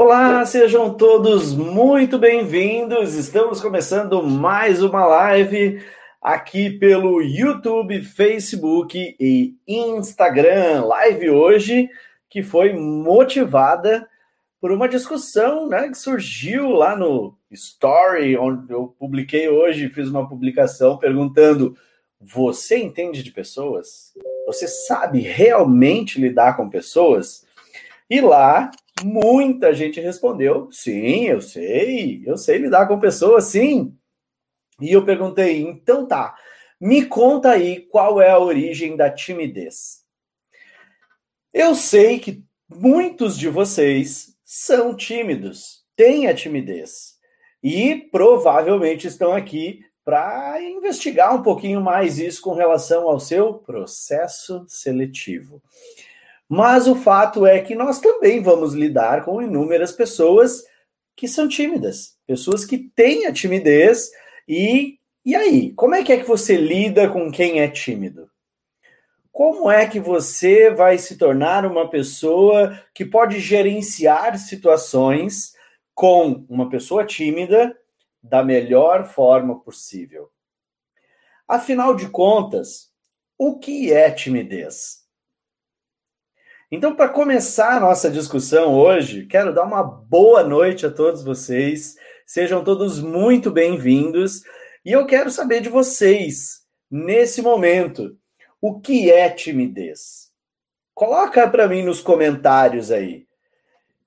Olá, sejam todos muito bem-vindos. Estamos começando mais uma live aqui pelo YouTube, Facebook e Instagram. Live hoje que foi motivada por uma discussão né, que surgiu lá no Story, onde eu publiquei hoje, fiz uma publicação perguntando: você entende de pessoas? Você sabe realmente lidar com pessoas? E lá muita gente respondeu: sim, eu sei, eu sei lidar com pessoas, sim. E eu perguntei: então tá, me conta aí qual é a origem da timidez. Eu sei que muitos de vocês são tímidos, têm a timidez e provavelmente estão aqui para investigar um pouquinho mais isso com relação ao seu processo seletivo. Mas o fato é que nós também vamos lidar com inúmeras pessoas que são tímidas, pessoas que têm a timidez e e aí, como é que é que você lida com quem é tímido? Como é que você vai se tornar uma pessoa que pode gerenciar situações com uma pessoa tímida da melhor forma possível? Afinal de contas, o que é timidez? Então, para começar a nossa discussão hoje, quero dar uma boa noite a todos vocês. Sejam todos muito bem-vindos. E eu quero saber de vocês, nesse momento, o que é timidez? Coloca para mim nos comentários aí.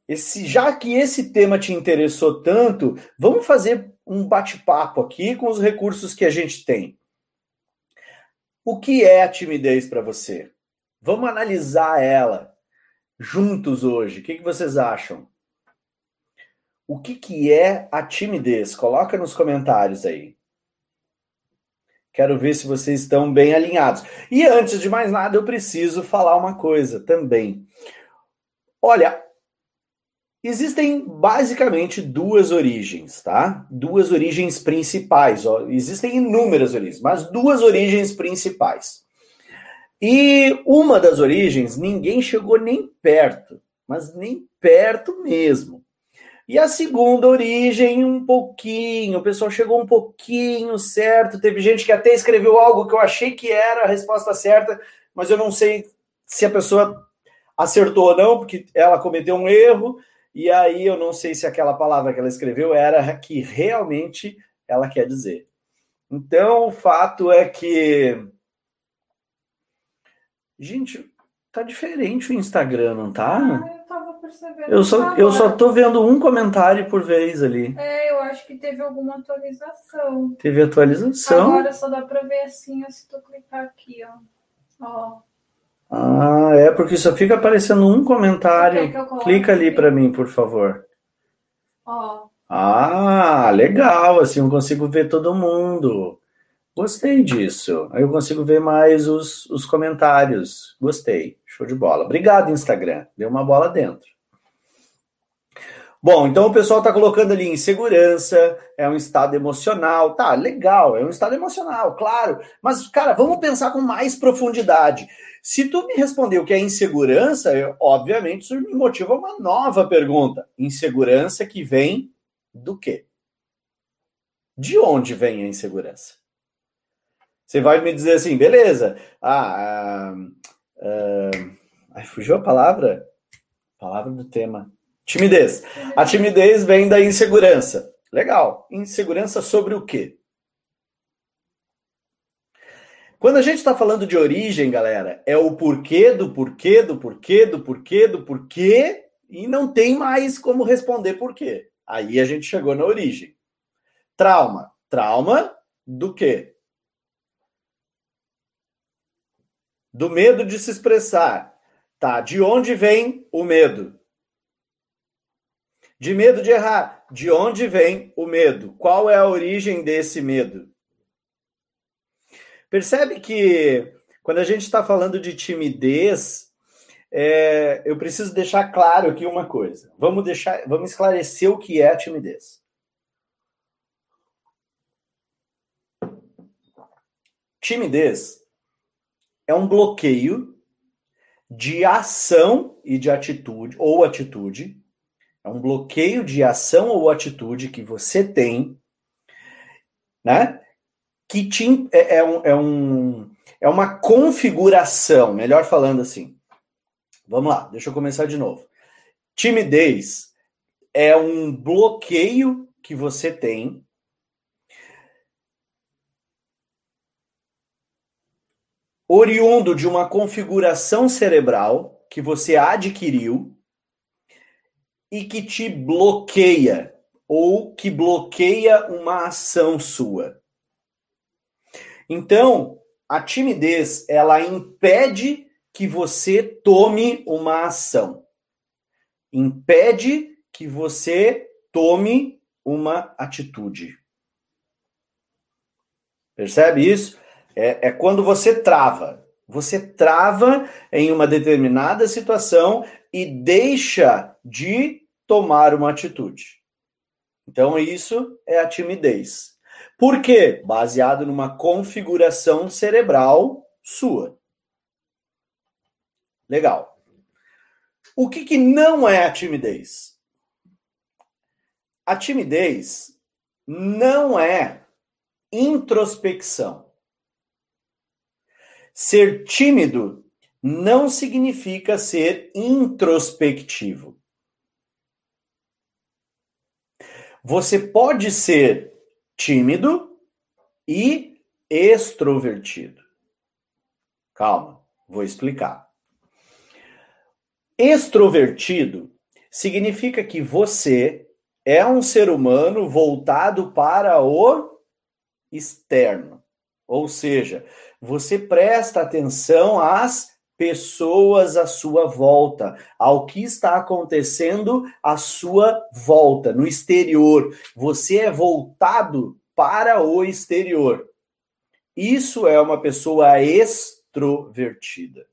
Esse, já que esse tema te interessou tanto, vamos fazer um bate-papo aqui com os recursos que a gente tem. O que é a timidez para você? Vamos analisar ela juntos hoje. O que, que vocês acham? O que, que é a timidez? Coloca nos comentários aí. Quero ver se vocês estão bem alinhados. E antes de mais nada, eu preciso falar uma coisa também. Olha, existem basicamente duas origens, tá? Duas origens principais. Ó. Existem inúmeras origens, mas duas origens principais. E uma das origens, ninguém chegou nem perto, mas nem perto mesmo. E a segunda origem, um pouquinho, o pessoal chegou um pouquinho certo. Teve gente que até escreveu algo que eu achei que era a resposta certa, mas eu não sei se a pessoa acertou ou não, porque ela cometeu um erro, e aí eu não sei se aquela palavra que ela escreveu era a que realmente ela quer dizer. Então, o fato é que Gente, tá diferente o Instagram, não tá? Ah, eu tava percebendo. Eu só, eu só tô vendo um comentário por vez ali. É, eu acho que teve alguma atualização. Teve atualização. Agora só dá pra ver assim, se tu clicar aqui, ó. Ó. Ah, é porque só fica aparecendo um comentário. Clica ali para mim, por favor. Ó. Ah, legal, assim eu consigo ver todo mundo. Gostei disso. Aí eu consigo ver mais os, os comentários. Gostei. Show de bola. Obrigado, Instagram. Deu uma bola dentro. Bom, então o pessoal está colocando ali insegurança, é um estado emocional. Tá, legal, é um estado emocional, claro. Mas, cara, vamos pensar com mais profundidade. Se tu me respondeu que é insegurança, eu, obviamente isso me motiva uma nova pergunta. Insegurança que vem do quê? De onde vem a insegurança? Você vai me dizer assim, beleza. Ah, ah, ah fugiu a palavra? Palavra do tema. Timidez. A timidez vem da insegurança. Legal. Insegurança sobre o quê? Quando a gente está falando de origem, galera, é o porquê do porquê do porquê do porquê do porquê e não tem mais como responder porquê. Aí a gente chegou na origem. Trauma. Trauma do quê? Do medo de se expressar. Tá, de onde vem o medo? De medo de errar. De onde vem o medo? Qual é a origem desse medo? Percebe que quando a gente está falando de timidez, é, eu preciso deixar claro aqui uma coisa. Vamos deixar, vamos esclarecer o que é a timidez. Timidez é um bloqueio de ação e de atitude, ou atitude, É um bloqueio de ação ou atitude que você tem, né? Que te, é, é, um, é, um, é uma configuração, melhor falando assim. Vamos lá, deixa eu começar de novo. Timidez é um bloqueio que você tem oriundo de uma configuração cerebral que você adquiriu e que te bloqueia ou que bloqueia uma ação sua. Então, a timidez, ela impede que você tome uma ação. Impede que você tome uma atitude. Percebe isso? É, é quando você trava. Você trava em uma determinada situação e deixa de tomar uma atitude. Então, isso é a timidez. Por quê? Baseado numa configuração cerebral sua. Legal. O que, que não é a timidez? A timidez não é introspecção. Ser tímido não significa ser introspectivo. Você pode ser tímido e extrovertido. Calma, vou explicar. Extrovertido significa que você é um ser humano voltado para o externo. Ou seja, você presta atenção às pessoas à sua volta, ao que está acontecendo à sua volta, no exterior. Você é voltado para o exterior. Isso é uma pessoa extrovertida.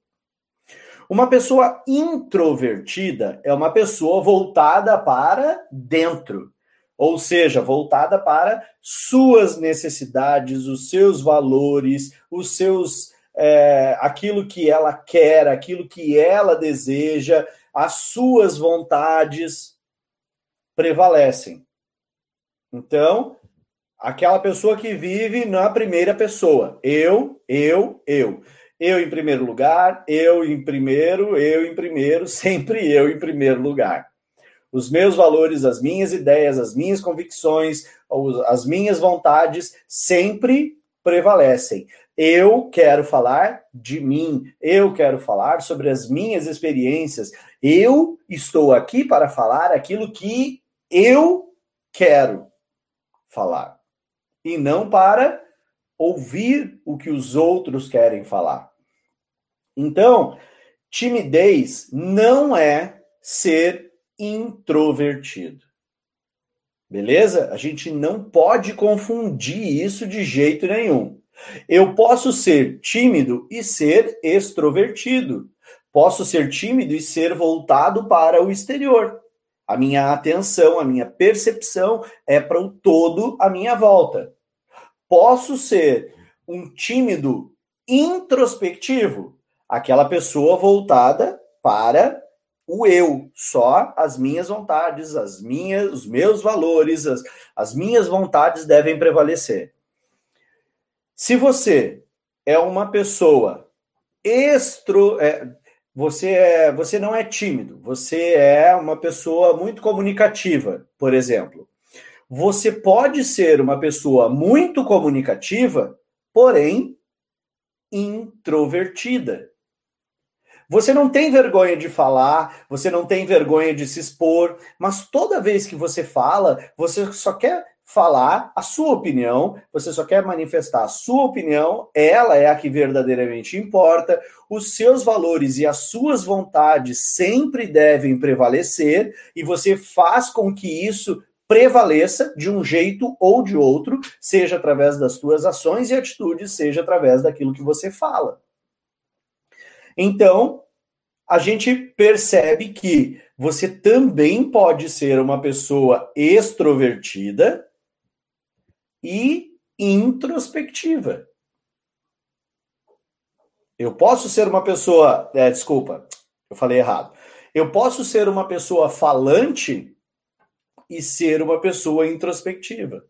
Uma pessoa introvertida é uma pessoa voltada para dentro ou seja, voltada para suas necessidades, os seus valores, os seus é, aquilo que ela quer, aquilo que ela deseja, as suas vontades prevalecem. Então, aquela pessoa que vive na primeira pessoa, eu, eu, eu. Eu em primeiro lugar, eu em primeiro, eu em primeiro, sempre eu em primeiro lugar os meus valores, as minhas ideias, as minhas convicções, as minhas vontades sempre prevalecem. Eu quero falar de mim, eu quero falar sobre as minhas experiências. Eu estou aqui para falar aquilo que eu quero falar e não para ouvir o que os outros querem falar. Então, timidez não é ser introvertido. Beleza? A gente não pode confundir isso de jeito nenhum. Eu posso ser tímido e ser extrovertido. Posso ser tímido e ser voltado para o exterior. A minha atenção, a minha percepção é para o todo à minha volta. Posso ser um tímido introspectivo, aquela pessoa voltada para o eu, só as minhas vontades, as minhas, os meus valores, as, as minhas vontades devem prevalecer. Se você é uma pessoa extro, é, você é, você não é tímido, você é uma pessoa muito comunicativa, por exemplo. Você pode ser uma pessoa muito comunicativa, porém introvertida. Você não tem vergonha de falar, você não tem vergonha de se expor, mas toda vez que você fala, você só quer falar a sua opinião, você só quer manifestar a sua opinião, ela é a que verdadeiramente importa, os seus valores e as suas vontades sempre devem prevalecer e você faz com que isso prevaleça de um jeito ou de outro, seja através das suas ações e atitudes, seja através daquilo que você fala. Então, a gente percebe que você também pode ser uma pessoa extrovertida e introspectiva. Eu posso ser uma pessoa. É, desculpa, eu falei errado. Eu posso ser uma pessoa falante e ser uma pessoa introspectiva.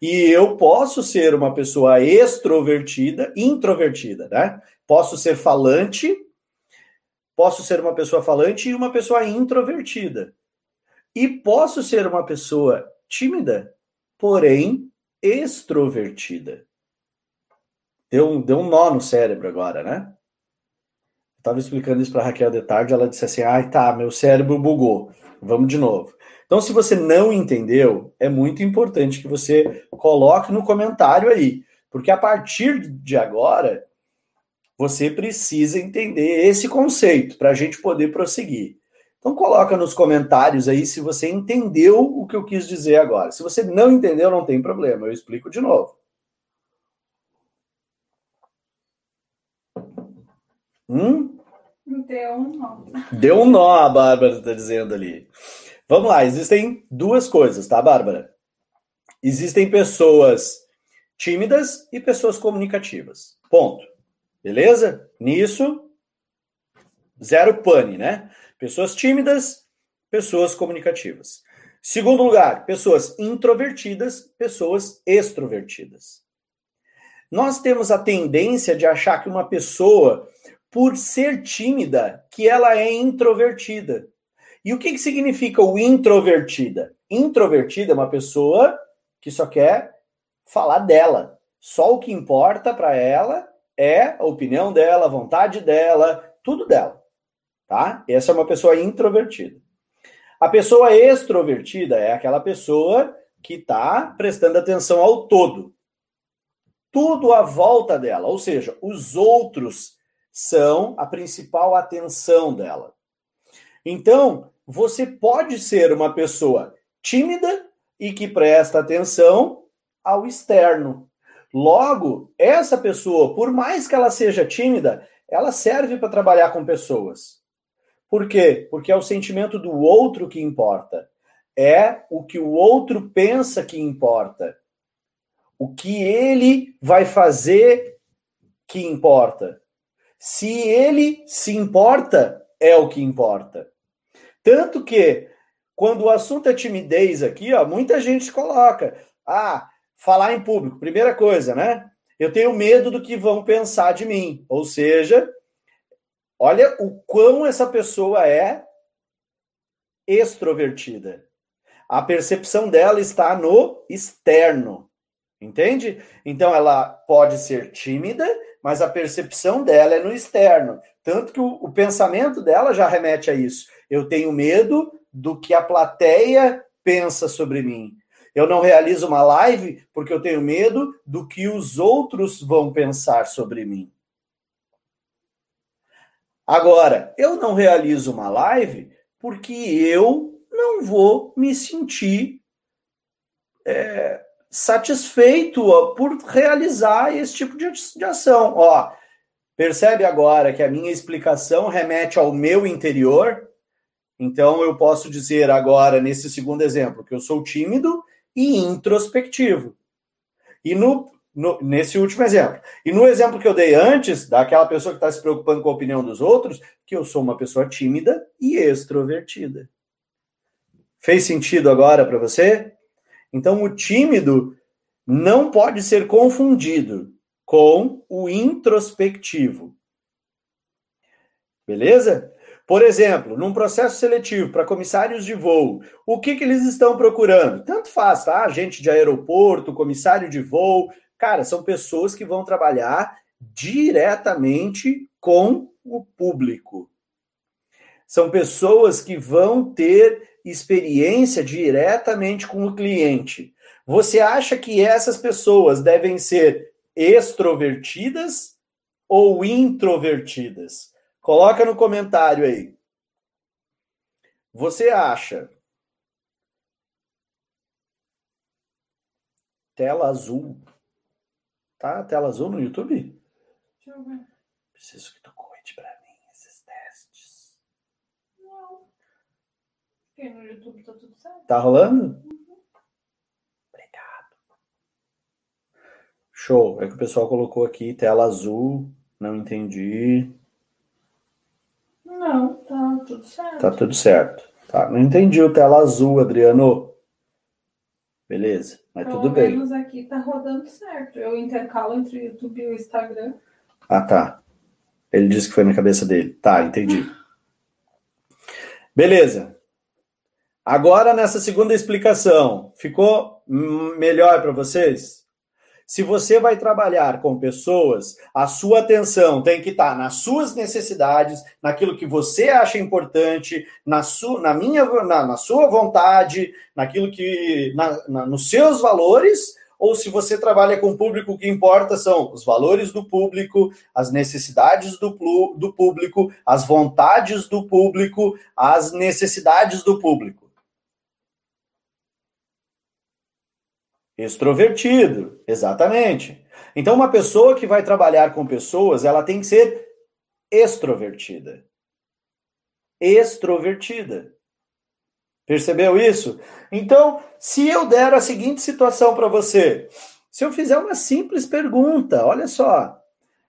E eu posso ser uma pessoa extrovertida, introvertida, né? Posso ser falante, posso ser uma pessoa falante e uma pessoa introvertida. E posso ser uma pessoa tímida, porém extrovertida. Deu um, deu um nó no cérebro agora, né? Estava explicando isso para Raquel de tarde, ela disse assim: "Ai, tá, meu cérebro bugou. Vamos de novo". Então, se você não entendeu, é muito importante que você coloque no comentário aí, porque a partir de agora você precisa entender esse conceito para a gente poder prosseguir. Então coloca nos comentários aí se você entendeu o que eu quis dizer agora. Se você não entendeu, não tem problema, eu explico de novo. Hum? Deu um nó. Deu um nó, a Bárbara está dizendo ali. Vamos lá, existem duas coisas, tá, Bárbara? Existem pessoas tímidas e pessoas comunicativas. Ponto. Beleza? Nisso, zero pane, né? Pessoas tímidas, pessoas comunicativas. Segundo lugar, pessoas introvertidas, pessoas extrovertidas. Nós temos a tendência de achar que uma pessoa, por ser tímida, que ela é introvertida. E o que, que significa o introvertida? Introvertida é uma pessoa que só quer falar dela. Só o que importa para ela é a opinião dela, a vontade dela, tudo dela. Tá? Essa é uma pessoa introvertida. A pessoa extrovertida é aquela pessoa que está prestando atenção ao todo. Tudo à volta dela, ou seja, os outros são a principal atenção dela. Então, você pode ser uma pessoa tímida e que presta atenção ao externo. Logo, essa pessoa, por mais que ela seja tímida, ela serve para trabalhar com pessoas. Por quê? Porque é o sentimento do outro que importa. É o que o outro pensa que importa. O que ele vai fazer que importa. Se ele se importa, é o que importa. Tanto que, quando o assunto é timidez aqui, ó, muita gente coloca. Ah, falar em público, primeira coisa, né? Eu tenho medo do que vão pensar de mim. Ou seja, olha o quão essa pessoa é extrovertida. A percepção dela está no externo. Entende? Então ela pode ser tímida, mas a percepção dela é no externo. Tanto que o, o pensamento dela já remete a isso. Eu tenho medo do que a plateia pensa sobre mim. Eu não realizo uma live porque eu tenho medo do que os outros vão pensar sobre mim. Agora, eu não realizo uma live porque eu não vou me sentir é, satisfeito por realizar esse tipo de, ação. Ó, percebe agora que a minha explicação remete ao meu interior? Então eu posso dizer agora, nesse segundo exemplo, que eu sou tímido e introspectivo. E no, no, nesse último exemplo. E no exemplo que eu dei antes, daquela pessoa que está se preocupando com a opinião dos outros, que eu sou uma pessoa tímida e extrovertida. Fez sentido agora para você? Então, o tímido não pode ser confundido com o introspectivo. Beleza? Por exemplo, num processo seletivo para comissários de voo, o que, que eles estão procurando? Tanto faz, tá? Agente de aeroporto, comissário de voo. Cara, são pessoas que vão trabalhar diretamente com o público. São pessoas que vão ter experiência diretamente com o cliente. Você acha que essas pessoas devem ser extrovertidas ou introvertidas? Coloca no comentário aí. Você acha tela azul? Tá? Tela azul no YouTube? Deixa eu ver. Preciso que tu cuide para mim esses testes. Não. Porque no YouTube tá tudo certo. Tá rolando? Uhum. Obrigado. Show. É que o pessoal colocou aqui tela azul. Não entendi. Não, tá tudo certo. Tá tudo certo. Tá, não entendi o tela azul, Adriano. Beleza, mas Pelo tudo bem. menos aqui tá rodando certo. Eu intercalo entre o YouTube e o Instagram. Ah, tá. Ele disse que foi na cabeça dele. Tá, entendi. Beleza. Agora, nessa segunda explicação, ficou melhor para vocês? Se você vai trabalhar com pessoas, a sua atenção tem que estar nas suas necessidades, naquilo que você acha importante, na, sua, na minha, na, na sua vontade, naquilo que, na, na, nos seus valores, ou se você trabalha com público, o que importa são os valores do público, as necessidades do, do público, as vontades do público, as necessidades do público. Extrovertido, exatamente. Então, uma pessoa que vai trabalhar com pessoas, ela tem que ser extrovertida. Extrovertida. Percebeu isso? Então, se eu der a seguinte situação para você, se eu fizer uma simples pergunta, olha só,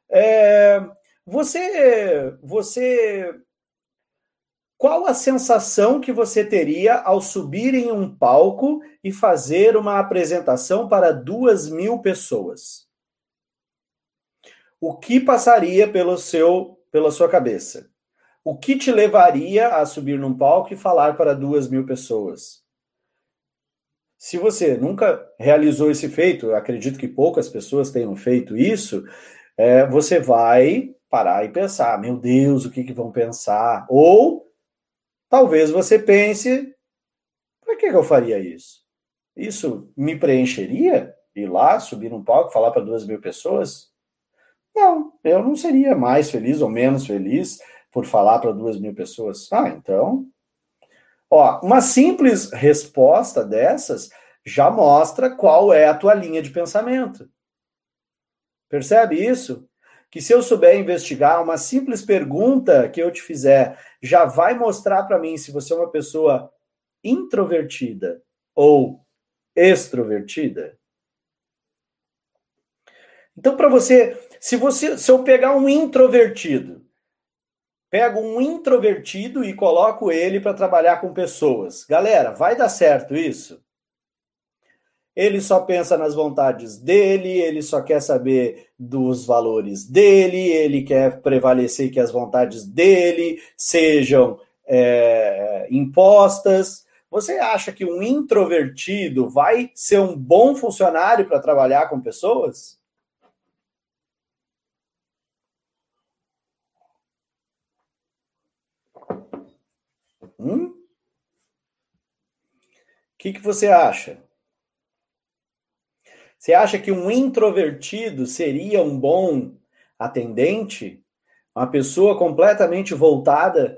é, você, você qual a sensação que você teria ao subir em um palco e fazer uma apresentação para duas mil pessoas? O que passaria pelo seu, pela sua cabeça? O que te levaria a subir num palco e falar para duas mil pessoas? Se você nunca realizou esse feito, acredito que poucas pessoas tenham feito isso, é, você vai parar e pensar: meu Deus, o que, que vão pensar? Ou Talvez você pense: para que, eu faria isso? Isso me preencheria? Ir lá, subir num palco, falar para duas mil pessoas? Não, eu não seria mais feliz ou menos feliz por falar para duas mil pessoas. Ah, então. Ó, uma simples resposta dessas já mostra qual é a tua linha de pensamento. Percebe isso? Que se eu souber investigar, uma simples pergunta que eu te fizer já vai mostrar para mim se você é uma pessoa introvertida ou extrovertida. Então, para você, se você, se eu pegar um introvertido, pego um introvertido e coloco ele para trabalhar com pessoas, galera, vai dar certo isso? Ele só pensa nas vontades dele, ele só quer saber dos valores dele, ele quer prevalecer que as vontades dele sejam é, impostas. Você acha que um introvertido vai ser um bom funcionário para trabalhar com pessoas? Hum? O que, que você acha? Você acha que um introvertido seria um bom atendente? Uma pessoa completamente voltada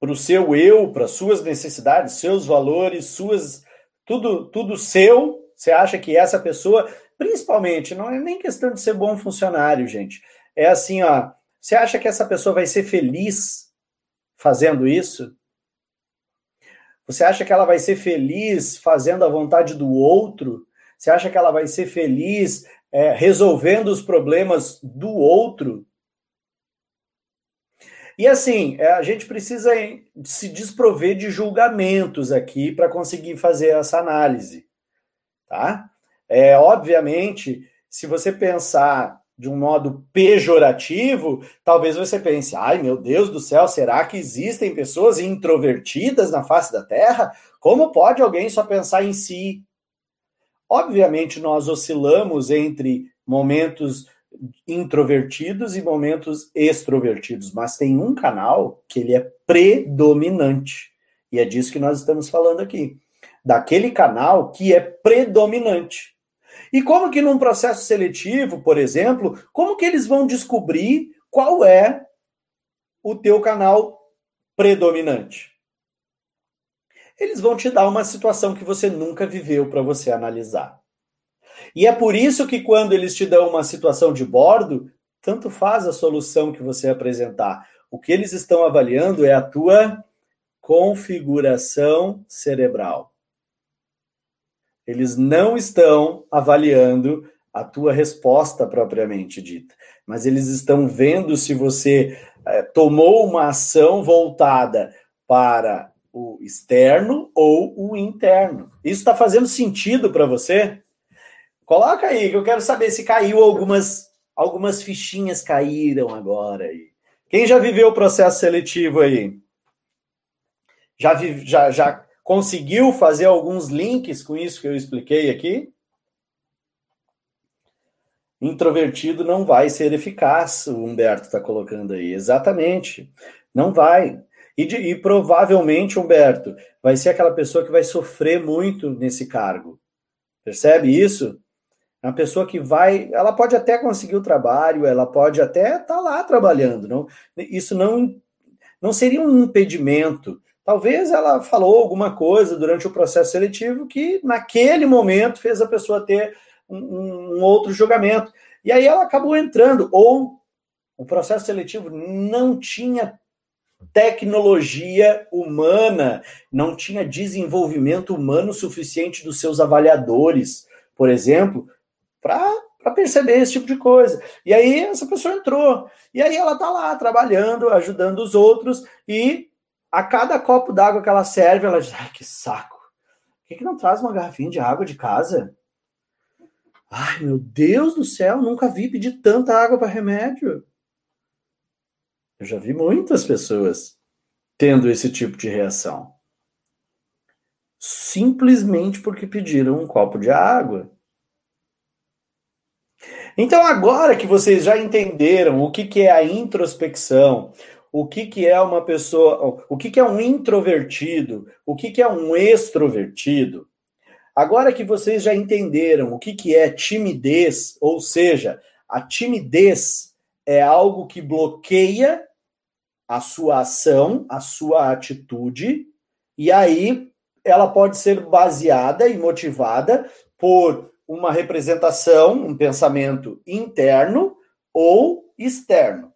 para o seu eu, para suas necessidades, seus valores, suas tudo tudo seu. Você acha que essa pessoa, principalmente, não é nem questão de ser bom funcionário, gente. É assim, ó, você acha que essa pessoa vai ser feliz fazendo isso? Você acha que ela vai ser feliz fazendo a vontade do outro? Você acha que ela vai ser feliz é, resolvendo os problemas do outro? E assim, é, a gente precisa se desprover de julgamentos aqui para conseguir fazer essa análise, tá? É, obviamente, se você pensar de um modo pejorativo, talvez você pense: ai meu Deus do céu, será que existem pessoas introvertidas na face da Terra? Como pode alguém só pensar em si? Obviamente, nós oscilamos entre momentos introvertidos e momentos extrovertidos, mas tem um canal que ele é predominante. E é disso que nós estamos falando aqui. Daquele canal que é predominante. E como que num processo seletivo, por exemplo, como que eles vão descobrir qual é o teu canal predominante? Eles vão te dar uma situação que você nunca viveu para você analisar. E é por isso que quando eles te dão uma situação de bordo, tanto faz a solução que você apresentar. O que eles estão avaliando é a tua configuração cerebral. Eles não estão avaliando a tua resposta propriamente dita, mas eles estão vendo se você é, tomou uma ação voltada para o externo ou o interno. Isso está fazendo sentido para você? Coloca aí, que eu quero saber se caiu algumas, algumas fichinhas caíram agora aí. Quem já viveu o processo seletivo aí? Já, vi, já, já conseguiu fazer alguns links com isso que eu expliquei aqui? Introvertido não vai ser eficaz, o Humberto está colocando aí. Exatamente. Não vai. E, de, e, provavelmente, Humberto, vai ser aquela pessoa que vai sofrer muito nesse cargo. Percebe isso? É uma pessoa que vai, ela pode até conseguir o trabalho, ela pode até estar tá lá trabalhando. Não, isso não, não seria um impedimento. Talvez ela falou alguma coisa durante o processo seletivo que, naquele momento, fez a pessoa ter um, um outro julgamento. E aí ela acabou entrando, ou o processo seletivo não tinha tecnologia humana, não tinha desenvolvimento humano suficiente dos seus avaliadores, por exemplo, para perceber esse tipo de coisa. E aí essa pessoa entrou. E aí ela está lá trabalhando, ajudando os outros, e a cada copo d'água que ela serve, ela diz: ai, que saco. Por que, que não traz uma garrafinha de água de casa? Ai, meu Deus do céu, nunca vi pedir tanta água para remédio. Eu já vi muitas pessoas tendo esse tipo de reação. Simplesmente porque pediram um copo de água. Então, agora que vocês já entenderam o que, que é a introspecção, o que, que é uma pessoa, o que, que é um introvertido, o que, que é um extrovertido, agora que vocês já entenderam o que, que é timidez, ou seja, a timidez é algo que bloqueia a sua ação, a sua atitude, e aí ela pode ser baseada e motivada por uma representação, um pensamento interno ou externo.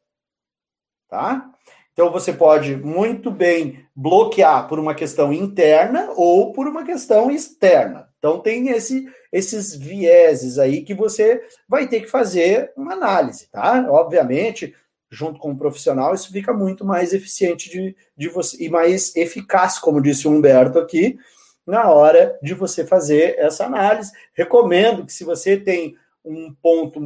Tá? Então você pode muito bem bloquear por uma questão interna ou por uma questão externa. Então tem esse, esses vieses aí que você vai ter que fazer uma análise, tá? Obviamente, junto com o profissional, isso fica muito mais eficiente de, de você e mais eficaz, como disse o Humberto aqui, na hora de você fazer essa análise. Recomendo que se você tem um ponto,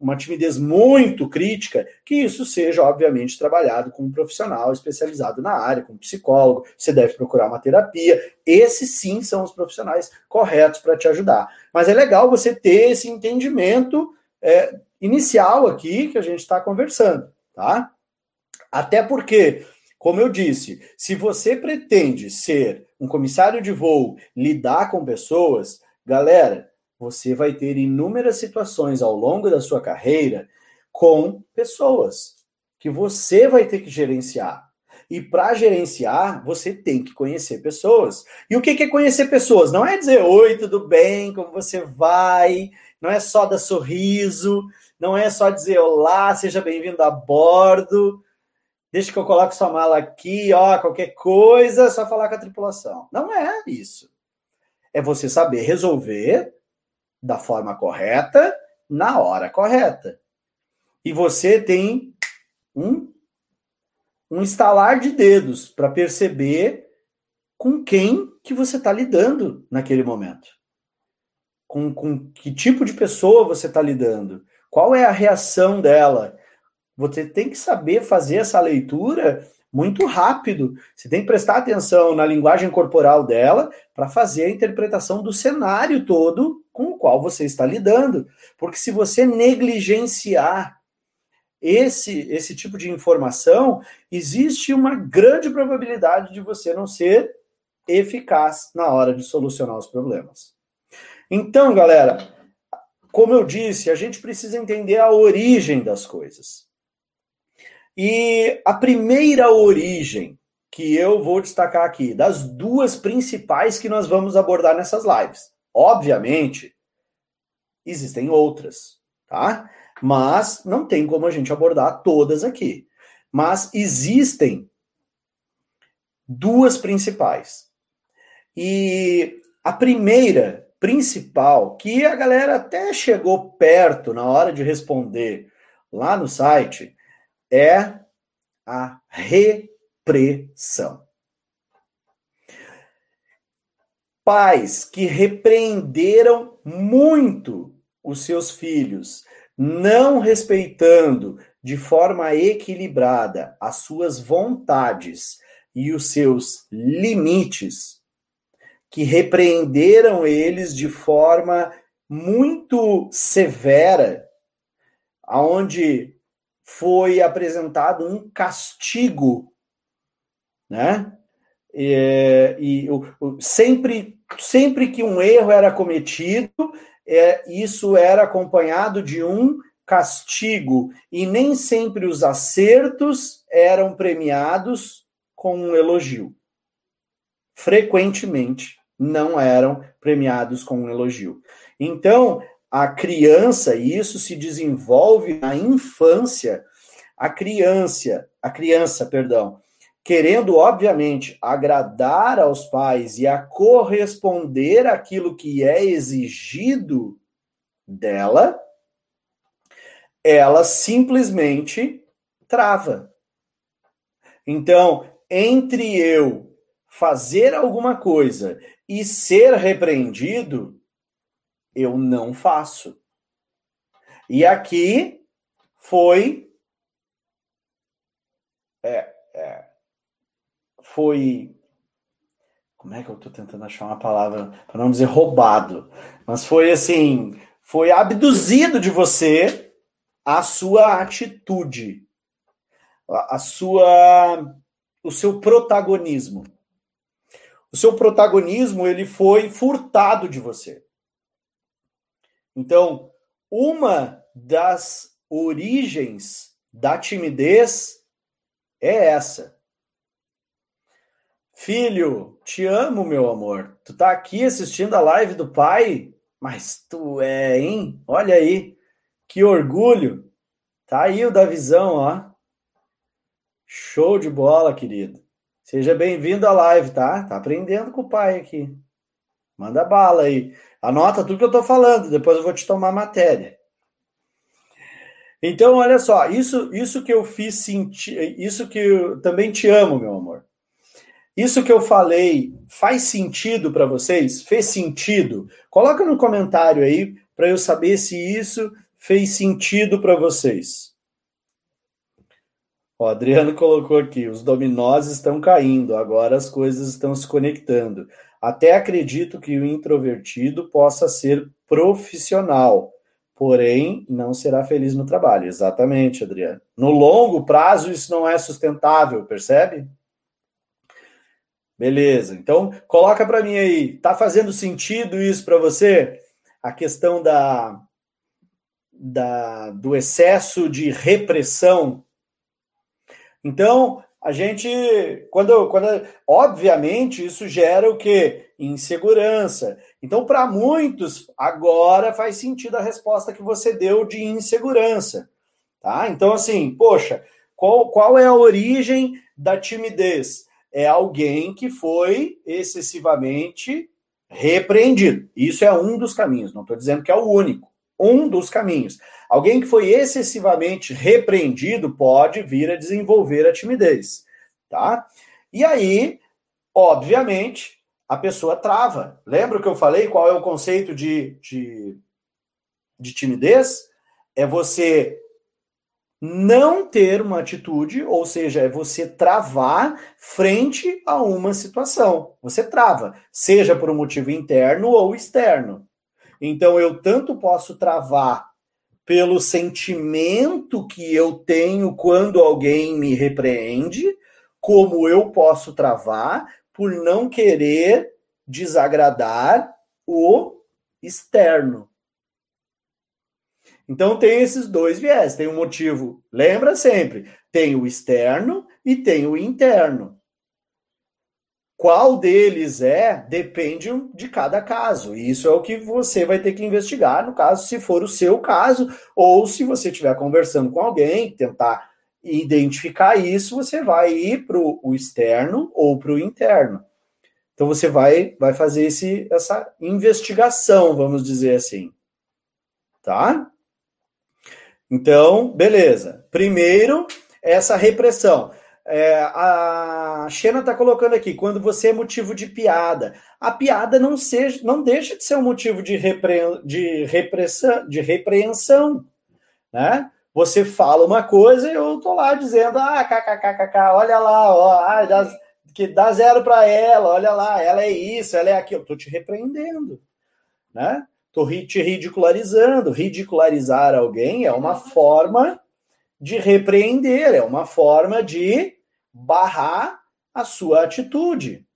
uma timidez muito crítica, que isso seja, obviamente, trabalhado com um profissional especializado na área, com um psicólogo, você deve procurar uma terapia. Esses sim são os profissionais corretos para te ajudar. Mas é legal você ter esse entendimento é, inicial aqui que a gente está conversando tá? Até porque, como eu disse, se você pretende ser um comissário de voo, lidar com pessoas, galera, você vai ter inúmeras situações ao longo da sua carreira com pessoas que você vai ter que gerenciar. E para gerenciar, você tem que conhecer pessoas. E o que é conhecer pessoas? Não é dizer oi, tudo bem, como você vai, não é só dar sorriso, não é só dizer olá, seja bem-vindo a bordo. Deixa que eu coloque sua mala aqui, ó, qualquer coisa, é só falar com a tripulação. Não é isso. É você saber resolver da forma correta, na hora correta. E você tem um, um estalar de dedos para perceber com quem que você está lidando naquele momento. Com, com que tipo de pessoa você está lidando. Qual é a reação dela? Você tem que saber fazer essa leitura muito rápido. Você tem que prestar atenção na linguagem corporal dela para fazer a interpretação do cenário todo com o qual você está lidando. Porque se você negligenciar esse, esse tipo de informação, existe uma grande probabilidade de você não ser eficaz na hora de solucionar os problemas. Então, galera, como eu disse, a gente precisa entender a origem das coisas. E a primeira origem que eu vou destacar aqui, das duas principais que nós vamos abordar nessas lives. Obviamente, existem outras, tá? Mas não tem como a gente abordar todas aqui. Mas existem duas principais. E a primeira principal, que a galera até chegou perto na hora de responder lá no site, é a repressão. pais que repreenderam muito os seus filhos, não respeitando de forma equilibrada as suas vontades e os seus limites, que repreenderam eles de forma muito severa, aonde foi apresentado um castigo, né? E, e sempre, sempre que um erro era cometido, é, isso era acompanhado de um castigo, e nem sempre os acertos eram premiados com um elogio. Frequentemente não eram premiados com um elogio. Então, a criança, e isso se desenvolve na infância, a criança, a criança, perdão, querendo obviamente agradar aos pais e a corresponder àquilo que é exigido dela, ela simplesmente trava. Então, entre eu fazer alguma coisa e ser repreendido, eu não faço. E aqui foi. É, é, foi. Como é que eu estou tentando achar uma palavra para não dizer roubado? Mas foi assim: foi abduzido de você a sua atitude, a, sua, o seu protagonismo. O seu protagonismo ele foi furtado de você. Então, uma das origens da timidez é essa. Filho, te amo, meu amor. Tu tá aqui assistindo a live do pai, mas tu é, hein? Olha aí, que orgulho. Tá aí o da visão, ó. Show de bola, querido. Seja bem-vindo à live, tá? Tá aprendendo com o pai aqui. Manda bala aí. Anota tudo que eu estou falando, depois eu vou te tomar matéria. Então, olha só, isso, isso que eu fiz sentir, isso que eu também te amo, meu amor. Isso que eu falei faz sentido para vocês? Fez sentido? Coloca no comentário aí para eu saber se isso fez sentido para vocês. O Adriano colocou aqui: os dominós estão caindo, agora as coisas estão se conectando. Até acredito que o introvertido possa ser profissional, porém não será feliz no trabalho. Exatamente, Adriano. No longo prazo, isso não é sustentável, percebe? Beleza. Então, coloca para mim aí. Tá fazendo sentido isso para você? A questão da, da do excesso de repressão. Então, a gente, quando, quando, obviamente, isso gera o que? Insegurança. Então, para muitos, agora faz sentido a resposta que você deu de insegurança, tá? Então, assim, poxa, qual, qual é a origem da timidez? É alguém que foi excessivamente repreendido. Isso é um dos caminhos, não estou dizendo que é o único. Um dos caminhos. Alguém que foi excessivamente repreendido pode vir a desenvolver a timidez, tá? E aí, obviamente, a pessoa trava. Lembra que eu falei qual é o conceito de, de, de timidez? É você não ter uma atitude, ou seja, é você travar frente a uma situação. Você trava, seja por um motivo interno ou externo. Então eu tanto posso travar pelo sentimento que eu tenho quando alguém me repreende, como eu posso travar por não querer desagradar o externo. Então tem esses dois viés, tem um motivo, lembra sempre, tem o externo e tem o interno. Qual deles é, depende de cada caso. E isso é o que você vai ter que investigar, no caso, se for o seu caso, ou se você estiver conversando com alguém, tentar identificar isso, você vai ir para o externo ou para o interno. Então você vai, vai fazer esse, essa investigação, vamos dizer assim. Tá? Então, beleza. Primeiro, essa repressão. É, a Xena está colocando aqui, quando você é motivo de piada. A piada não, seja, não deixa de ser um motivo de, repre, de, repressão, de repreensão. Né? Você fala uma coisa e eu tô lá dizendo, ah, kkkk, olha lá, ó, ah, dá, que dá zero para ela, olha lá, ela é isso, ela é aquilo. Tô te repreendendo. Né? Tô te ridicularizando. Ridicularizar alguém é uma forma de repreender, é uma forma de barrar a sua atitude,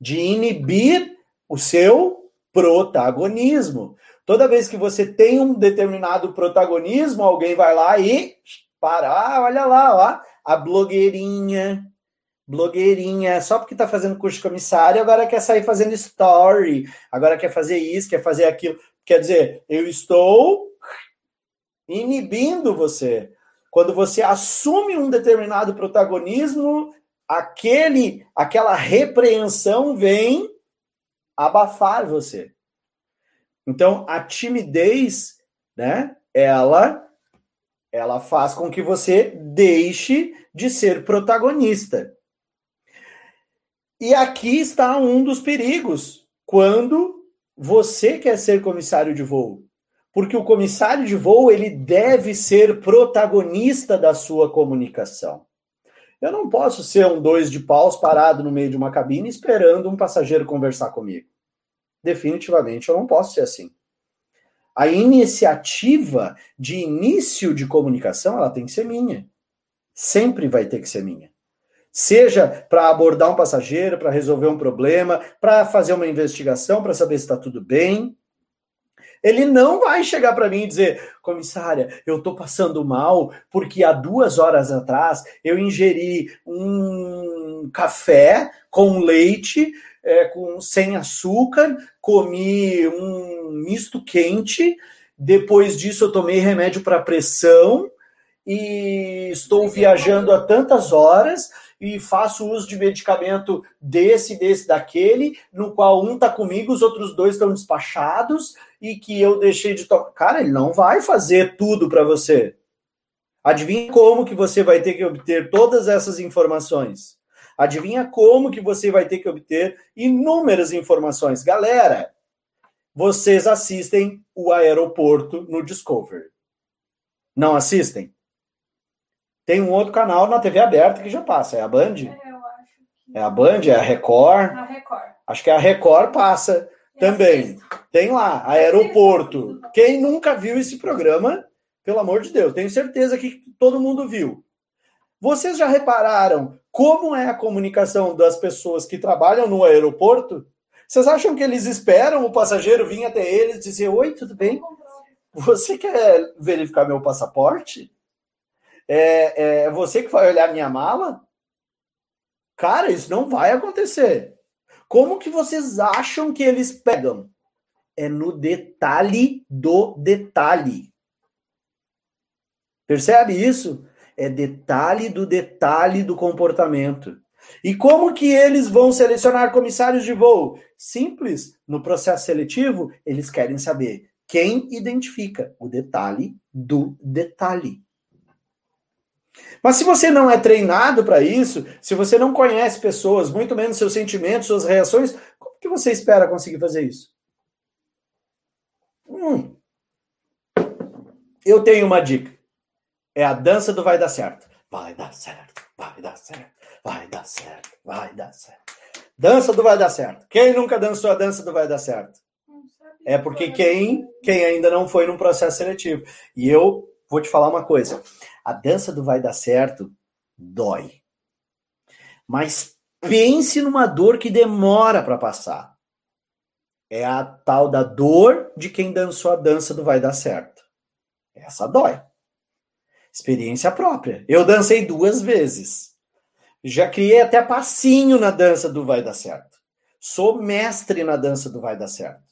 de inibir o seu protagonismo. Toda vez que você tem um determinado protagonismo, alguém vai lá e para, ah, olha lá, ó, a blogueirinha, blogueirinha, só porque está fazendo curso de comissário, agora quer sair fazendo story, agora quer fazer isso, quer fazer aquilo. Quer dizer, eu estou inibindo você. Quando você assume um determinado protagonismo, aquele, aquela repreensão vem abafar você. Então, a timidez, né, ela ela faz com que você deixe de ser protagonista. E aqui está um dos perigos quando você quer ser comissário de voo porque o comissário de voo ele deve ser protagonista da sua comunicação. Eu não posso ser um dois de paus parado no meio de uma cabine esperando um passageiro conversar comigo. Definitivamente eu não posso ser assim. A iniciativa de início de comunicação ela tem que ser minha. Sempre vai ter que ser minha. Seja para abordar um passageiro, para resolver um problema, para fazer uma investigação, para saber se está tudo bem, ele não vai chegar para mim e dizer, comissária, eu estou passando mal porque há duas horas atrás eu ingeri um café com leite, é, com sem açúcar, comi um misto quente, depois disso eu tomei remédio para pressão e estou viajando há tantas horas e faço uso de medicamento desse, desse, daquele, no qual um está comigo, os outros dois estão despachados e que eu deixei de tomar. Cara, ele não vai fazer tudo para você. Adivinha como que você vai ter que obter todas essas informações? Adivinha como que você vai ter que obter inúmeras informações? Galera, vocês assistem o aeroporto no Discovery. Não assistem? Tem um outro canal na TV aberta que já passa. É a Band? É, eu acho. Que... É a Band? É a Record? A Record. Acho que a Record passa também. Tem lá, Aeroporto. Quem nunca viu esse programa, pelo amor de Deus, tenho certeza que todo mundo viu. Vocês já repararam como é a comunicação das pessoas que trabalham no aeroporto? Vocês acham que eles esperam o passageiro vir até eles e dizer: Oi, tudo bem? Você quer verificar meu passaporte? É, é você que vai olhar minha mala? Cara, isso não vai acontecer. Como que vocês acham que eles pegam? É no detalhe do detalhe. Percebe isso? É detalhe do detalhe do comportamento. E como que eles vão selecionar comissários de voo? Simples. No processo seletivo, eles querem saber quem identifica o detalhe do detalhe. Mas se você não é treinado para isso, se você não conhece pessoas, muito menos seus sentimentos, suas reações, como que você espera conseguir fazer isso? Hum. Eu tenho uma dica. É a dança do vai dar certo. Vai dar certo, vai dar certo, vai dar certo, vai dar certo. Dança do vai dar certo. Quem nunca dançou a dança do vai dar certo? É porque quem, quem ainda não foi num processo seletivo. E eu vou te falar uma coisa. A dança do vai dar certo dói. Mas pense numa dor que demora para passar. É a tal da dor de quem dançou a dança do vai dar certo. Essa dói. Experiência própria. Eu dancei duas vezes. Já criei até passinho na dança do vai dar certo. Sou mestre na dança do vai dar certo.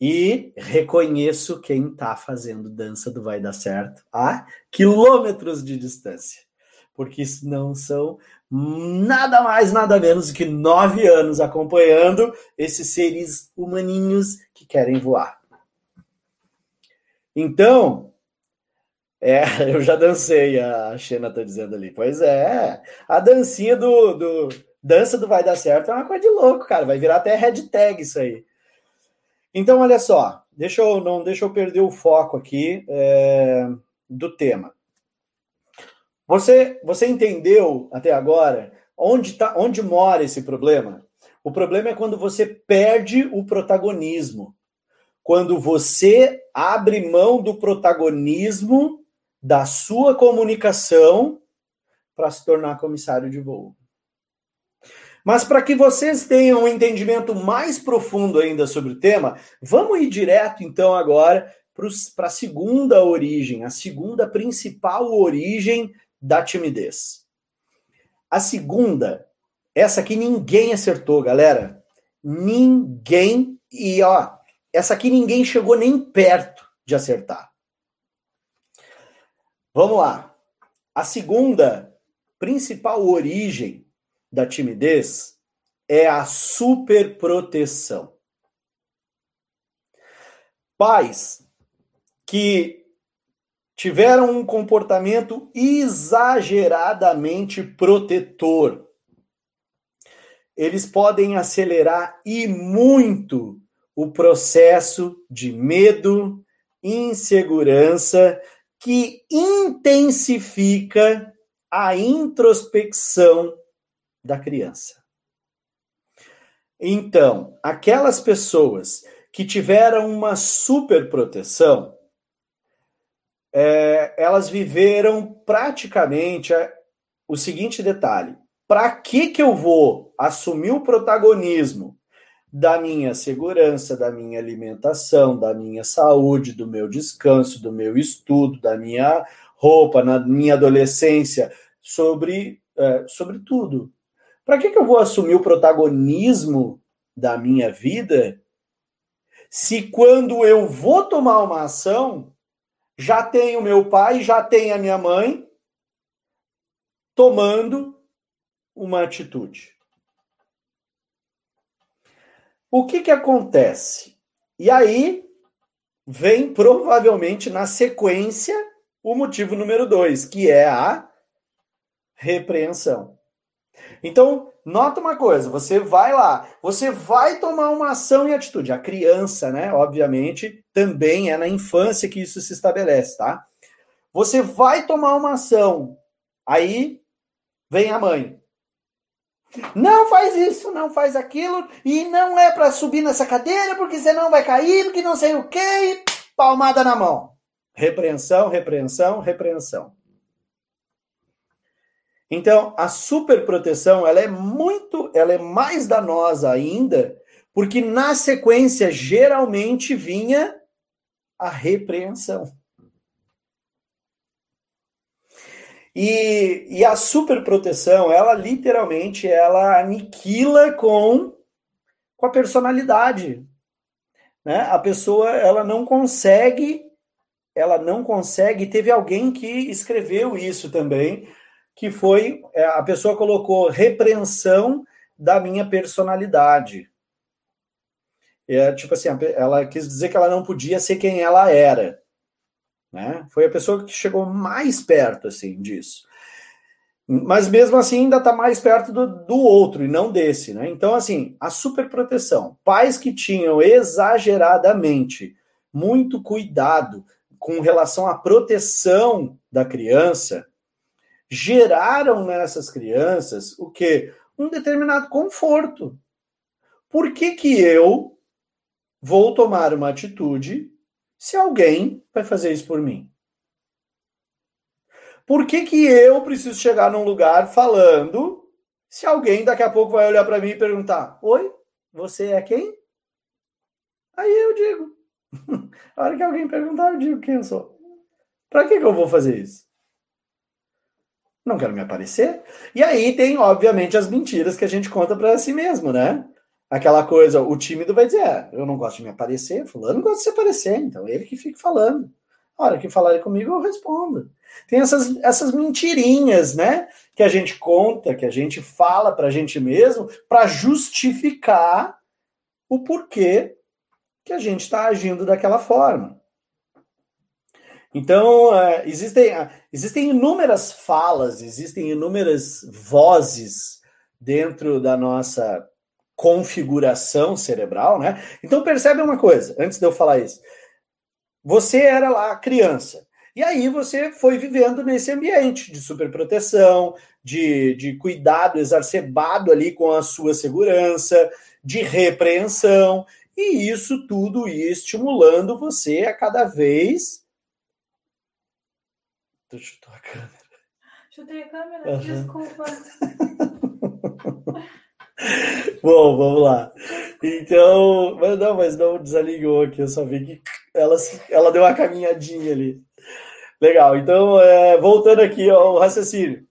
E reconheço quem está fazendo dança do Vai Dar Certo a quilômetros de distância. Porque isso não são nada mais, nada menos que nove anos acompanhando esses seres humaninhos que querem voar. Então, É, eu já dancei, a Xena tá dizendo ali. Pois é, a dancinha do, do dança do vai dar certo é uma coisa de louco, cara. Vai virar até hashtag isso aí. Então, olha só, deixa eu não deixa eu perder o foco aqui é, do tema. Você, você entendeu até agora onde, tá, onde mora esse problema? O problema é quando você perde o protagonismo. Quando você abre mão do protagonismo da sua comunicação para se tornar comissário de voo. Mas para que vocês tenham um entendimento mais profundo ainda sobre o tema, vamos ir direto então agora para a segunda origem, a segunda principal origem da timidez. A segunda, essa aqui ninguém acertou, galera. Ninguém. E ó, essa aqui ninguém chegou nem perto de acertar. Vamos lá. A segunda principal origem da timidez é a superproteção. Pais que tiveram um comportamento exageradamente protetor. Eles podem acelerar e muito o processo de medo, insegurança que intensifica a introspecção da criança. Então, aquelas pessoas que tiveram uma superproteção, é, elas viveram praticamente o seguinte detalhe: para que, que eu vou assumir o protagonismo da minha segurança, da minha alimentação, da minha saúde, do meu descanso, do meu estudo, da minha roupa, na minha adolescência, sobre, é, sobre tudo. Para que, que eu vou assumir o protagonismo da minha vida se quando eu vou tomar uma ação, já tenho meu pai, já tem a minha mãe tomando uma atitude? O que que acontece? E aí vem provavelmente na sequência o motivo número dois, que é a repreensão. Então, nota uma coisa, você vai lá, você vai tomar uma ação e atitude. A criança, né, obviamente, também é na infância que isso se estabelece, tá? Você vai tomar uma ação, aí vem a mãe. Não faz isso, não faz aquilo, e não é para subir nessa cadeira, porque senão vai cair, porque não sei o quê, palmada na mão. Repreensão, repreensão, repreensão. Então, a superproteção, ela é muito, ela é mais danosa ainda, porque na sequência geralmente vinha a repreensão. E, e a superproteção, ela literalmente ela aniquila com, com a personalidade. Né? A pessoa ela não consegue, ela não consegue. Teve alguém que escreveu isso também, que foi é, a pessoa colocou repreensão da minha personalidade. É, tipo assim, ela quis dizer que ela não podia ser quem ela era. Né? Foi a pessoa que chegou mais perto assim disso. Mas mesmo assim ainda está mais perto do, do outro e não desse, né? Então, assim, a superproteção. Pais que tinham exageradamente muito cuidado com relação à proteção da criança, geraram nessas crianças o que? Um determinado conforto. Por que, que eu vou tomar uma atitude se alguém vai fazer isso por mim? Por que, que eu preciso chegar num lugar falando se alguém daqui a pouco vai olhar para mim e perguntar: Oi, você é quem? Aí eu digo. A hora que alguém perguntar, eu digo quem eu sou. Para que, que eu vou fazer isso? Não quero me aparecer. E aí tem, obviamente, as mentiras que a gente conta para si mesmo, né? aquela coisa, o tímido vai dizer, é, eu não gosto de me aparecer, fulano gosta de se aparecer, então ele que fica falando. A hora que falarem comigo, eu respondo. Tem essas, essas mentirinhas, né? Que a gente conta, que a gente fala para a gente mesmo, para justificar o porquê que a gente está agindo daquela forma. Então, uh, existem, uh, existem inúmeras falas, existem inúmeras vozes dentro da nossa configuração cerebral, né? Então, percebe uma coisa, antes de eu falar isso. Você era lá criança, e aí você foi vivendo nesse ambiente de superproteção, de, de cuidado exacerbado ali com a sua segurança, de repreensão, e isso tudo ia estimulando você a cada vez Tu chutou a câmera. Chutei a câmera, uhum. desculpa. Bom, vamos lá. Então, mas não, mas não desaligou aqui, eu só vi que ela, ela deu uma caminhadinha ali. Legal, então, é, voltando aqui ao raciocínio.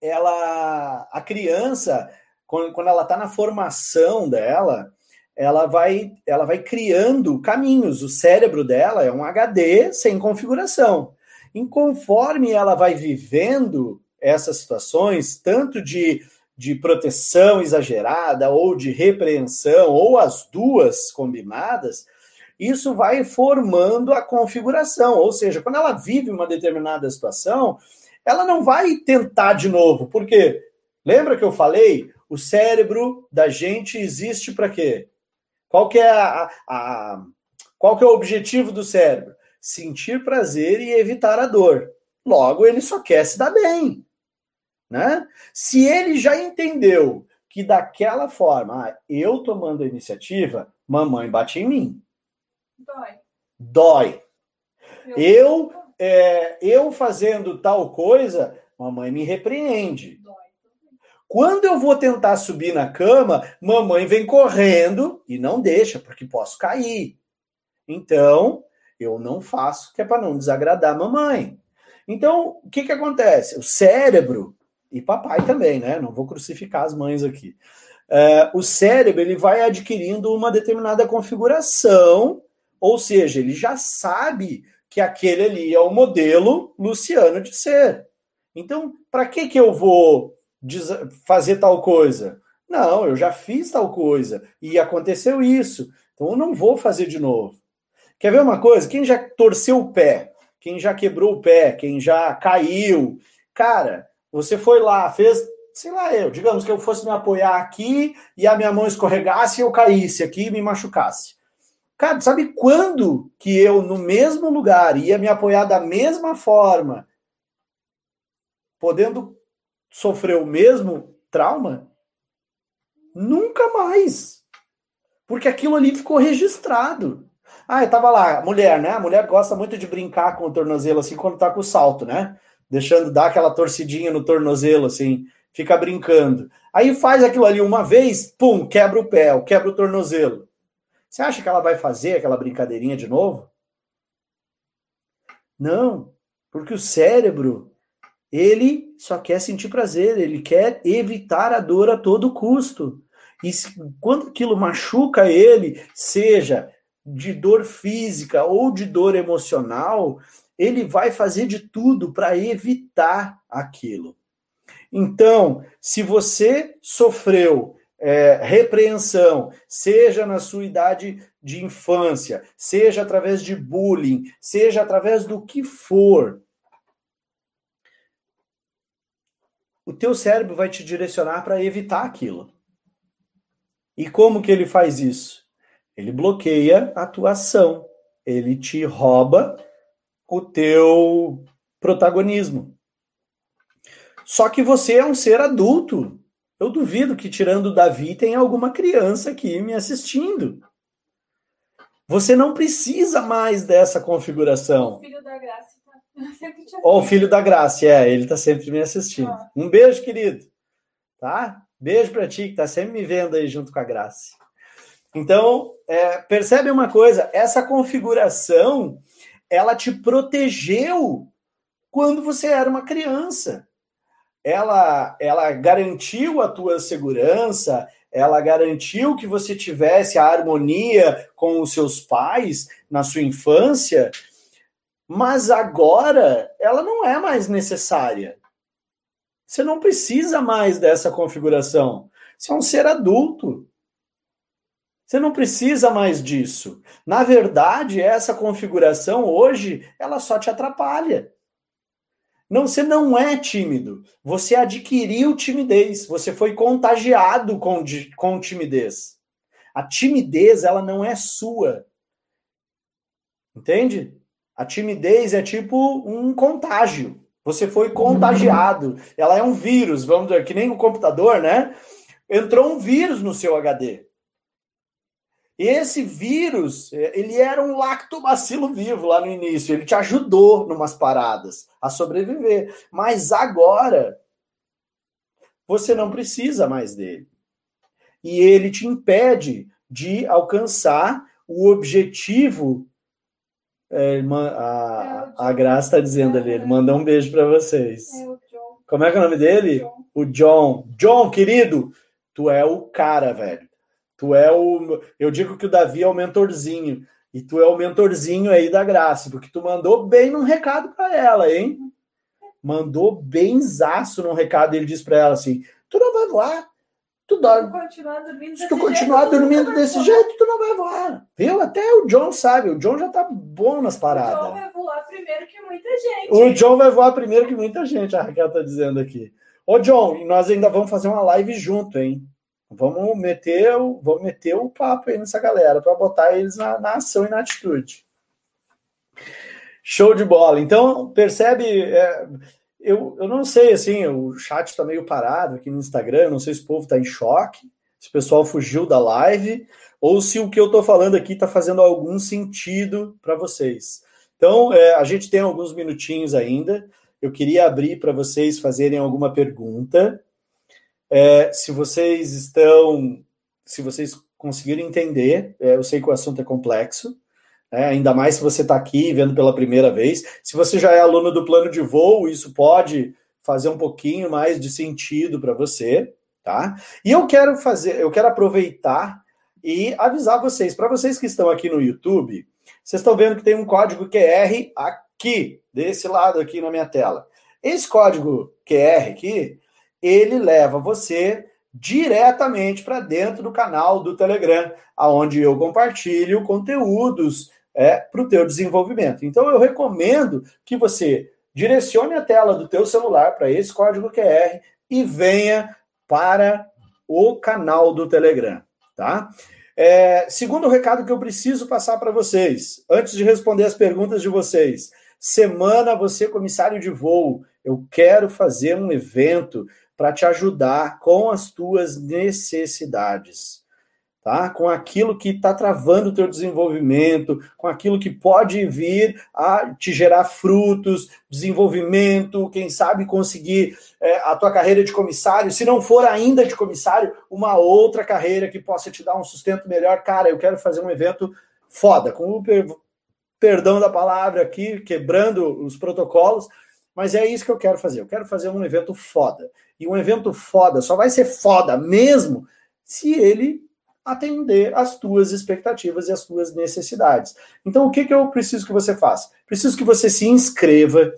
Ela, a criança, quando, quando ela está na formação dela, ela vai, ela vai criando caminhos. O cérebro dela é um HD sem configuração. E conforme ela vai vivendo essas situações, tanto de, de proteção exagerada ou de repreensão, ou as duas combinadas, isso vai formando a configuração. Ou seja, quando ela vive uma determinada situação, ela não vai tentar de novo. Porque lembra que eu falei? O cérebro da gente existe para quê? Qual que é a, a, qual que é o objetivo do cérebro? Sentir prazer e evitar a dor. Logo, ele só quer se dar bem. Né? Se ele já entendeu que daquela forma, ah, eu tomando a iniciativa, mamãe bate em mim. Dói. Dói. Eu, é, eu fazendo tal coisa, mamãe me repreende. Dói. Quando eu vou tentar subir na cama, mamãe vem correndo e não deixa, porque posso cair. Então, eu não faço, que é para não desagradar a mamãe. Então, o que, que acontece? O cérebro, e papai também, né? Não vou crucificar as mães aqui. É, o cérebro ele vai adquirindo uma determinada configuração, ou seja, ele já sabe que aquele ali é o modelo Luciano de ser. Então, para que, que eu vou fazer tal coisa? Não, eu já fiz tal coisa e aconteceu isso. Então, eu não vou fazer de novo. Quer ver uma coisa? Quem já torceu o pé, quem já quebrou o pé, quem já caiu, cara, você foi lá, fez, sei lá, eu, digamos que eu fosse me apoiar aqui e a minha mão escorregasse e eu caísse aqui e me machucasse. Cara, sabe quando que eu, no mesmo lugar, ia me apoiar da mesma forma, podendo sofrer o mesmo trauma? Nunca mais. Porque aquilo ali ficou registrado. Ah, eu tava lá, mulher, né? A mulher gosta muito de brincar com o tornozelo assim quando tá com o salto, né? Deixando dar aquela torcidinha no tornozelo assim, fica brincando. Aí faz aquilo ali uma vez, pum, quebra o pé, quebra o tornozelo. Você acha que ela vai fazer aquela brincadeirinha de novo? Não, porque o cérebro, ele só quer sentir prazer, ele quer evitar a dor a todo custo. E quando aquilo machuca ele, seja de dor física ou de dor emocional, ele vai fazer de tudo para evitar aquilo. Então, se você sofreu é, repreensão, seja na sua idade de infância, seja através de bullying, seja através do que for, o teu cérebro vai te direcionar para evitar aquilo. E como que ele faz isso? Ele bloqueia a tua ação. Ele te rouba o teu protagonismo. Só que você é um ser adulto. Eu duvido que, tirando Davi, tem alguma criança aqui me assistindo. Você não precisa mais dessa configuração. O filho da graça tá te o filho da graça, é, ele está sempre me assistindo. Um beijo, querido. Tá? Beijo para ti, que está sempre me vendo aí junto com a graça. Então, é, percebe uma coisa, essa configuração, ela te protegeu quando você era uma criança. Ela, ela garantiu a tua segurança, ela garantiu que você tivesse a harmonia com os seus pais na sua infância, mas agora ela não é mais necessária. Você não precisa mais dessa configuração. Você é um ser adulto. Você não precisa mais disso. Na verdade, essa configuração hoje, ela só te atrapalha. Não, você não é tímido. Você adquiriu timidez. Você foi contagiado com, com timidez. A timidez, ela não é sua. Entende? A timidez é tipo um contágio. Você foi contagiado. Ela é um vírus, vamos dizer, que nem o computador, né? Entrou um vírus no seu HD. Esse vírus, é, ele era um lactobacilo vivo lá no início, ele te ajudou numas paradas a sobreviver. Mas agora você não precisa mais dele. E ele te impede de alcançar o objetivo. É, a, a Graça está dizendo ali, ele mandou um beijo para vocês. É Como é que é o nome dele? O John. John, querido, tu é o cara, velho. Tu é o. Eu digo que o Davi é o mentorzinho. E tu é o mentorzinho aí da Graça, porque tu mandou bem num recado para ela, hein? Mandou bem zaço num recado. Ele disse para ela assim: Tu não vai voar. Tu dorme. Se tu continuar dormindo desse jeito, tu não vai voar. Viu? Até o John sabe. O John já tá bom nas paradas. O John vai voar primeiro que muita gente. O John vai voar primeiro que muita gente, a Raquel tá dizendo aqui. Ô, John, nós ainda vamos fazer uma live junto, hein? Vamos meter, vamos meter o papo aí nessa galera para botar eles na, na, ação e na atitude. Show de bola. Então, percebe, é, eu, eu não sei, assim, o chat está meio parado aqui no Instagram, não sei se o povo está em choque, se o pessoal fugiu da live, ou se o que eu estou falando aqui está fazendo algum sentido para vocês. Então, é, a gente tem alguns minutinhos ainda. Eu queria abrir para vocês fazerem alguma pergunta. É, se vocês estão, se vocês conseguirem entender, é, eu sei que o assunto é complexo, é, ainda mais se você está aqui vendo pela primeira vez. Se você já é aluno do plano de voo, isso pode fazer um pouquinho mais de sentido para você, tá? E eu quero fazer, eu quero aproveitar e avisar vocês, para vocês que estão aqui no YouTube, vocês estão vendo que tem um código QR aqui, desse lado aqui na minha tela. Esse código QR aqui, ele leva você diretamente para dentro do canal do Telegram, aonde eu compartilho conteúdos é, para o teu desenvolvimento. Então eu recomendo que você direcione a tela do teu celular para esse código QR e venha para o canal do Telegram, tá? É, segundo recado que eu preciso passar para vocês, antes de responder as perguntas de vocês, semana você comissário de voo, eu quero fazer um evento para te ajudar com as tuas necessidades, tá? Com aquilo que está travando o teu desenvolvimento, com aquilo que pode vir a te gerar frutos, desenvolvimento, quem sabe conseguir é, a tua carreira de comissário, se não for ainda de comissário, uma outra carreira que possa te dar um sustento melhor. Cara, eu quero fazer um evento foda, com o perdão da palavra aqui, quebrando os protocolos, mas é isso que eu quero fazer. Eu quero fazer um evento foda. E um evento foda só vai ser foda mesmo se ele atender às tuas expectativas e às tuas necessidades. Então, o que, que eu preciso que você faça? Preciso que você se inscreva,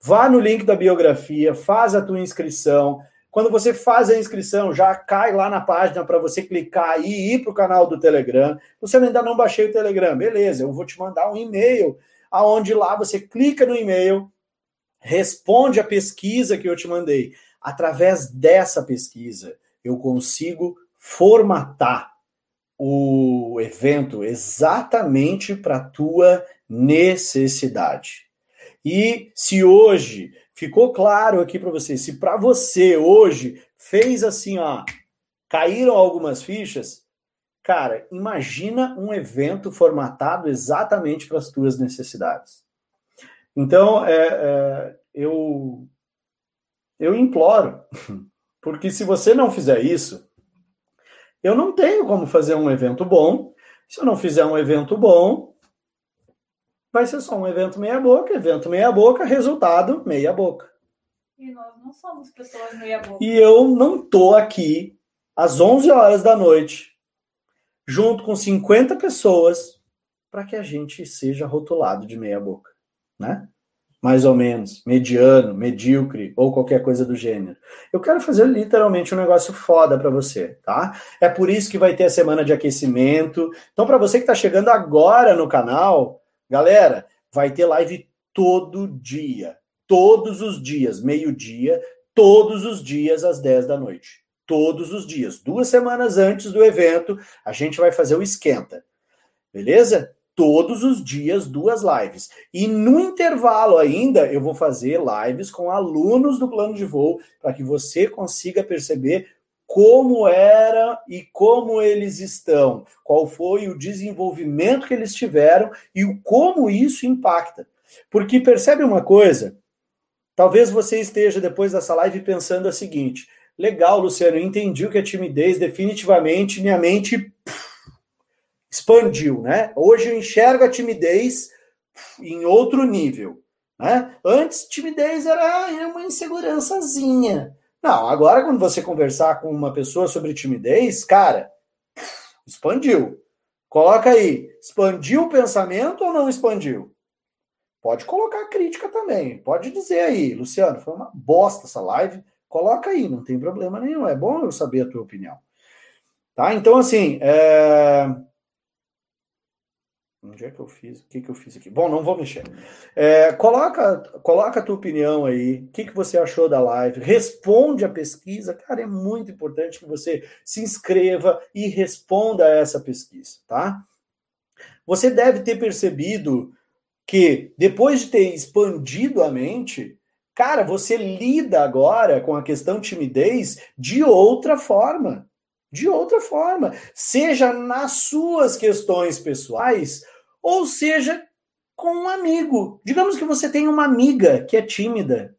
vá no link da biografia, faz a tua inscrição. Quando você faz a inscrição, já cai lá na página para você clicar e ir para o canal do Telegram. Você ainda não baixei o Telegram, beleza? Eu vou te mandar um e-mail, aonde lá você clica no e-mail, responde a pesquisa que eu te mandei através dessa pesquisa, eu consigo formatar o evento exatamente para a tua necessidade. E se hoje ficou claro aqui para você, se para você hoje fez assim, ó, caíram algumas fichas, cara, imagina um evento formatado exatamente para as tuas necessidades. Então, é, é, eu eu imploro, porque se você não fizer isso, eu não tenho como fazer um evento bom. Se eu não fizer um evento bom, vai ser só um evento meia-boca, evento meia-boca, resultado meia-boca. E nós não somos pessoas meia-boca. E eu não tô aqui às 11 horas da noite, junto com 50 pessoas, para que a gente seja rotulado de meia-boca, né? mais ou menos, mediano, medíocre ou qualquer coisa do gênero. Eu quero fazer literalmente um negócio foda para você, tá? É por isso que vai ter a semana de aquecimento. Então, para você que está chegando agora no canal, galera, vai ter live todo dia, todos os dias, meio-dia, todos os dias às 10 da noite. Todos os dias. Duas semanas antes do evento, a gente vai fazer o esquenta. Beleza? Todos os dias duas lives. E no intervalo ainda eu vou fazer lives com alunos do plano de voo para que você consiga perceber como era e como eles estão, qual foi o desenvolvimento que eles tiveram e como isso impacta. Porque percebe uma coisa? Talvez você esteja depois dessa live pensando a seguinte: legal, Luciano, entendi o que é timidez, definitivamente minha mente expandiu, né? Hoje eu enxergo a timidez em outro nível, né? Antes timidez era uma insegurançazinha. Não, agora quando você conversar com uma pessoa sobre timidez, cara, expandiu. Coloca aí, expandiu o pensamento ou não expandiu? Pode colocar crítica também. Pode dizer aí, Luciano, foi uma bosta essa live. Coloca aí, não tem problema nenhum. É bom eu saber a tua opinião. Tá? Então, assim, é... Onde é que eu fiz? O que, que eu fiz aqui? Bom, não vou mexer. É, coloca, coloca a tua opinião aí. O que, que você achou da live? Responde a pesquisa. Cara, é muito importante que você se inscreva e responda a essa pesquisa, tá? Você deve ter percebido que depois de ter expandido a mente, cara, você lida agora com a questão timidez de outra forma. De outra forma, seja nas suas questões pessoais, ou seja, com um amigo. Digamos que você tem uma amiga que é tímida.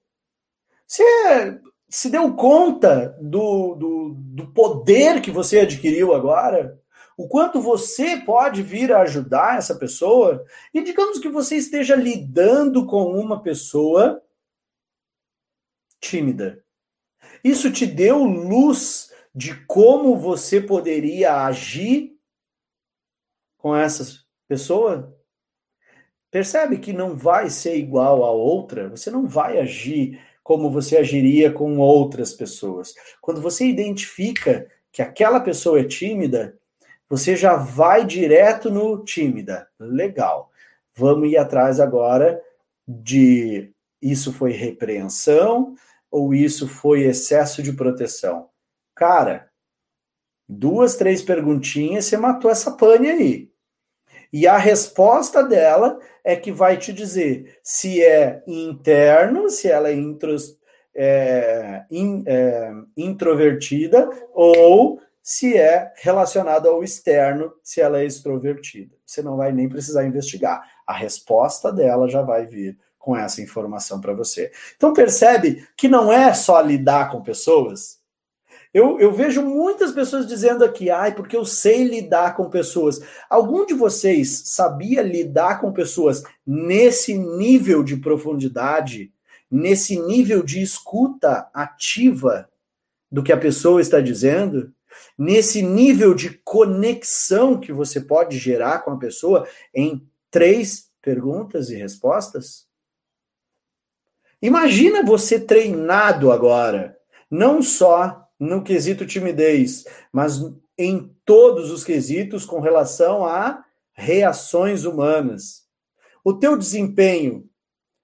Você se deu conta do, do, do poder que você adquiriu agora? O quanto você pode vir a ajudar essa pessoa? E digamos que você esteja lidando com uma pessoa tímida. Isso te deu luz de como você poderia agir com essas pessoa percebe que não vai ser igual a outra, você não vai agir como você agiria com outras pessoas. Quando você identifica que aquela pessoa é tímida, você já vai direto no tímida. Legal. Vamos ir atrás agora de isso foi repreensão ou isso foi excesso de proteção. Cara, duas, três perguntinhas, você matou essa pane aí. E a resposta dela é que vai te dizer se é interno, se ela é, intros, é, in, é introvertida, ou se é relacionada ao externo, se ela é extrovertida. Você não vai nem precisar investigar. A resposta dela já vai vir com essa informação para você. Então percebe que não é só lidar com pessoas, eu, eu vejo muitas pessoas dizendo aqui, ai, porque eu sei lidar com pessoas. Algum de vocês sabia lidar com pessoas nesse nível de profundidade, nesse nível de escuta ativa do que a pessoa está dizendo? Nesse nível de conexão que você pode gerar com a pessoa em três perguntas e respostas? Imagina você treinado agora, não só no quesito timidez, mas em todos os quesitos com relação a reações humanas. O teu desempenho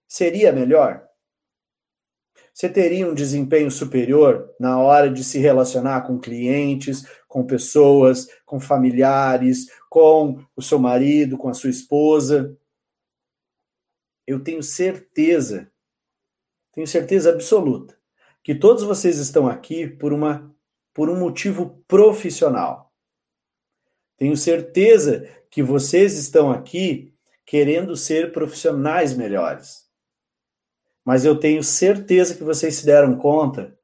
seria melhor? Você teria um desempenho superior na hora de se relacionar com clientes, com pessoas, com familiares, com o seu marido, com a sua esposa? Eu tenho certeza, tenho certeza absoluta, que todos vocês estão aqui por uma por um motivo profissional. Tenho certeza que vocês estão aqui querendo ser profissionais melhores. Mas eu tenho certeza que vocês se deram conta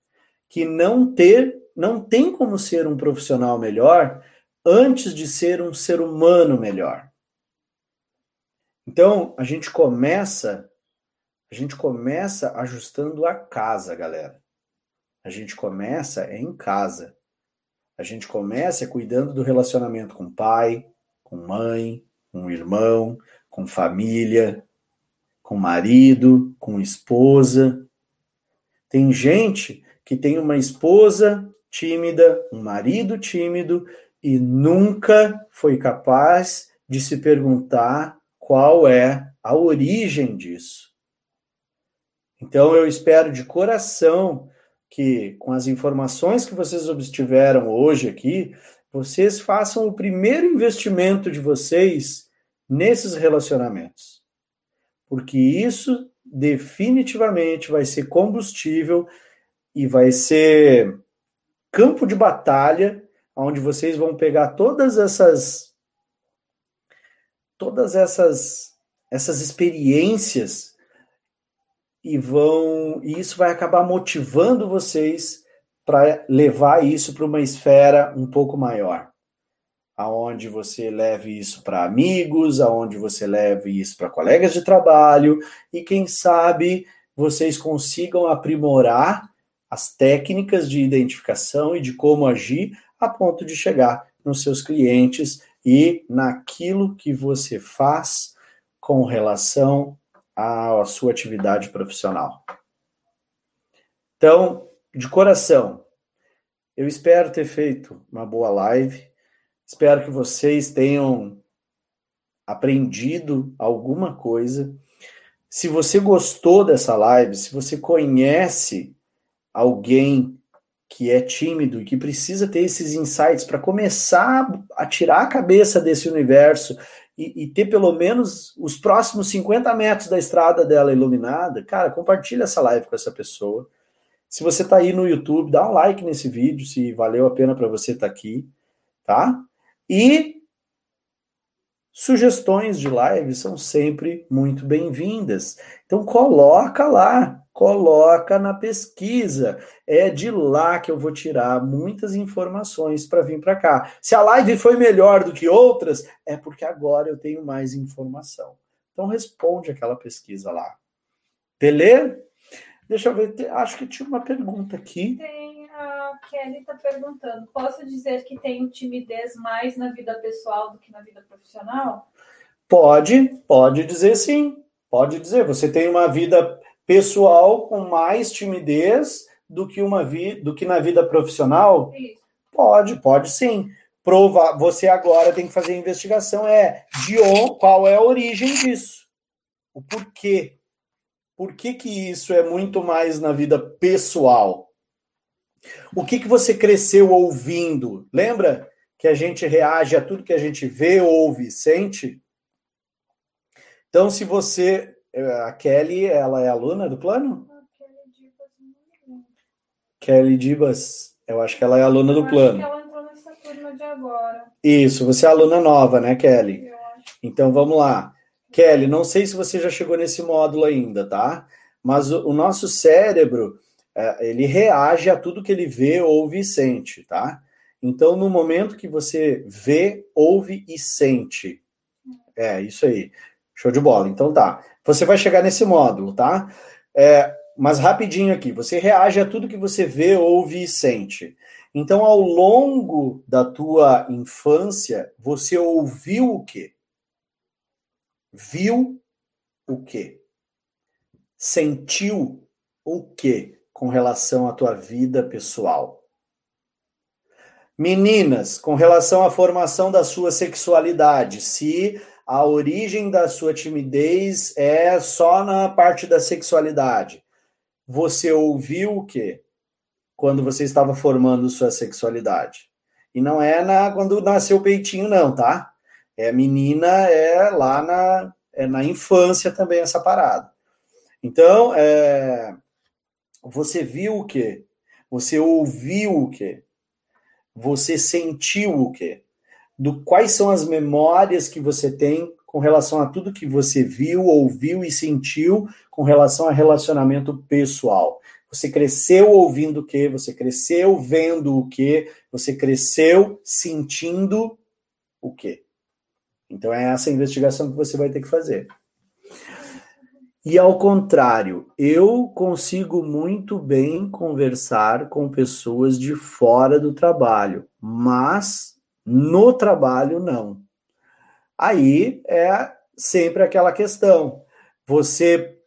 que não ter não tem como ser um profissional melhor antes de ser um ser humano melhor. Então, a gente começa a gente começa ajustando a casa, galera. A gente começa é em casa. A gente começa é cuidando do relacionamento com pai, com mãe, com irmão, com família, com marido, com esposa. Tem gente que tem uma esposa tímida, um marido tímido e nunca foi capaz de se perguntar qual é a origem disso. Então eu espero de coração que com as informações que vocês obtiveram hoje aqui, vocês façam o primeiro investimento de vocês nesses relacionamentos. Porque isso definitivamente vai ser combustível e vai ser campo de batalha onde vocês vão pegar todas essas todas essas essas experiências e vão e isso vai acabar motivando vocês para levar isso para uma esfera um pouco maior. Aonde você leve isso para amigos, aonde você leve isso para colegas de trabalho e quem sabe vocês consigam aprimorar as técnicas de identificação e de como agir a ponto de chegar nos seus clientes e naquilo que você faz com relação à sua atividade profissional. Então, de coração, eu espero ter feito uma boa live. Espero que vocês tenham aprendido alguma coisa. Se você gostou dessa live, se você conhece alguém que é tímido e que precisa ter esses insights para começar a tirar a cabeça desse universo e, e, ter pelo menos os próximos 50 metros da estrada dela iluminada, cara, compartilha essa live com essa pessoa. Se você está aí no YouTube, dá um like nesse vídeo, se valeu a pena para você estar tá aqui, tá? E sugestões de live são sempre muito bem-vindas. Então coloca lá, coloca na pesquisa. É de lá que eu vou tirar muitas informações para vir para cá. Se a live foi melhor do que outras, é porque agora eu tenho mais informação. Então responde aquela pesquisa lá. Beleza? Deixa eu ver, acho que tinha uma pergunta aqui. Tem a Kelly está perguntando: posso dizer que tenho timidez mais na vida pessoal do que na vida profissional? Pode, pode dizer sim. Pode dizer. Você tem uma vida pessoal com mais timidez do que uma vi, do que na vida profissional? Isso. Pode, pode sim. Provar, você agora tem que fazer a investigação é de onde, qual é a origem disso? O porquê? Por que, que isso é muito mais na vida pessoal? O que, que você cresceu ouvindo? Lembra que a gente reage a tudo que a gente vê, ouve, sente? Então, se você. A Kelly, ela é aluna do plano? Kelly Dibas, eu acho que ela é aluna do plano. ela entrou nessa turma de agora. Isso, você é aluna nova, né, Kelly? Então vamos lá. Kelly, não sei se você já chegou nesse módulo ainda, tá? Mas o, o nosso cérebro, é, ele reage a tudo que ele vê, ouve e sente, tá? Então, no momento que você vê, ouve e sente, é isso aí, show de bola. Então tá, você vai chegar nesse módulo, tá? É, mas rapidinho aqui, você reage a tudo que você vê, ouve e sente. Então, ao longo da tua infância, você ouviu o quê? Viu o quê? Sentiu o quê? com relação à tua vida pessoal. Meninas, com relação à formação da sua sexualidade, se a origem da sua timidez é só na parte da sexualidade, você ouviu o quê? Quando você estava formando sua sexualidade. E não é na quando nasceu o peitinho, não, tá? É menina, é lá na, é na infância também essa parada. Então, é, você viu o quê? Você ouviu o quê? Você sentiu o quê? Do quais são as memórias que você tem com relação a tudo que você viu, ouviu e sentiu com relação a relacionamento pessoal? Você cresceu ouvindo o quê? Você cresceu vendo o quê? Você cresceu sentindo o quê? Então é essa investigação que você vai ter que fazer. E ao contrário, eu consigo muito bem conversar com pessoas de fora do trabalho, mas no trabalho não. Aí é sempre aquela questão. Você,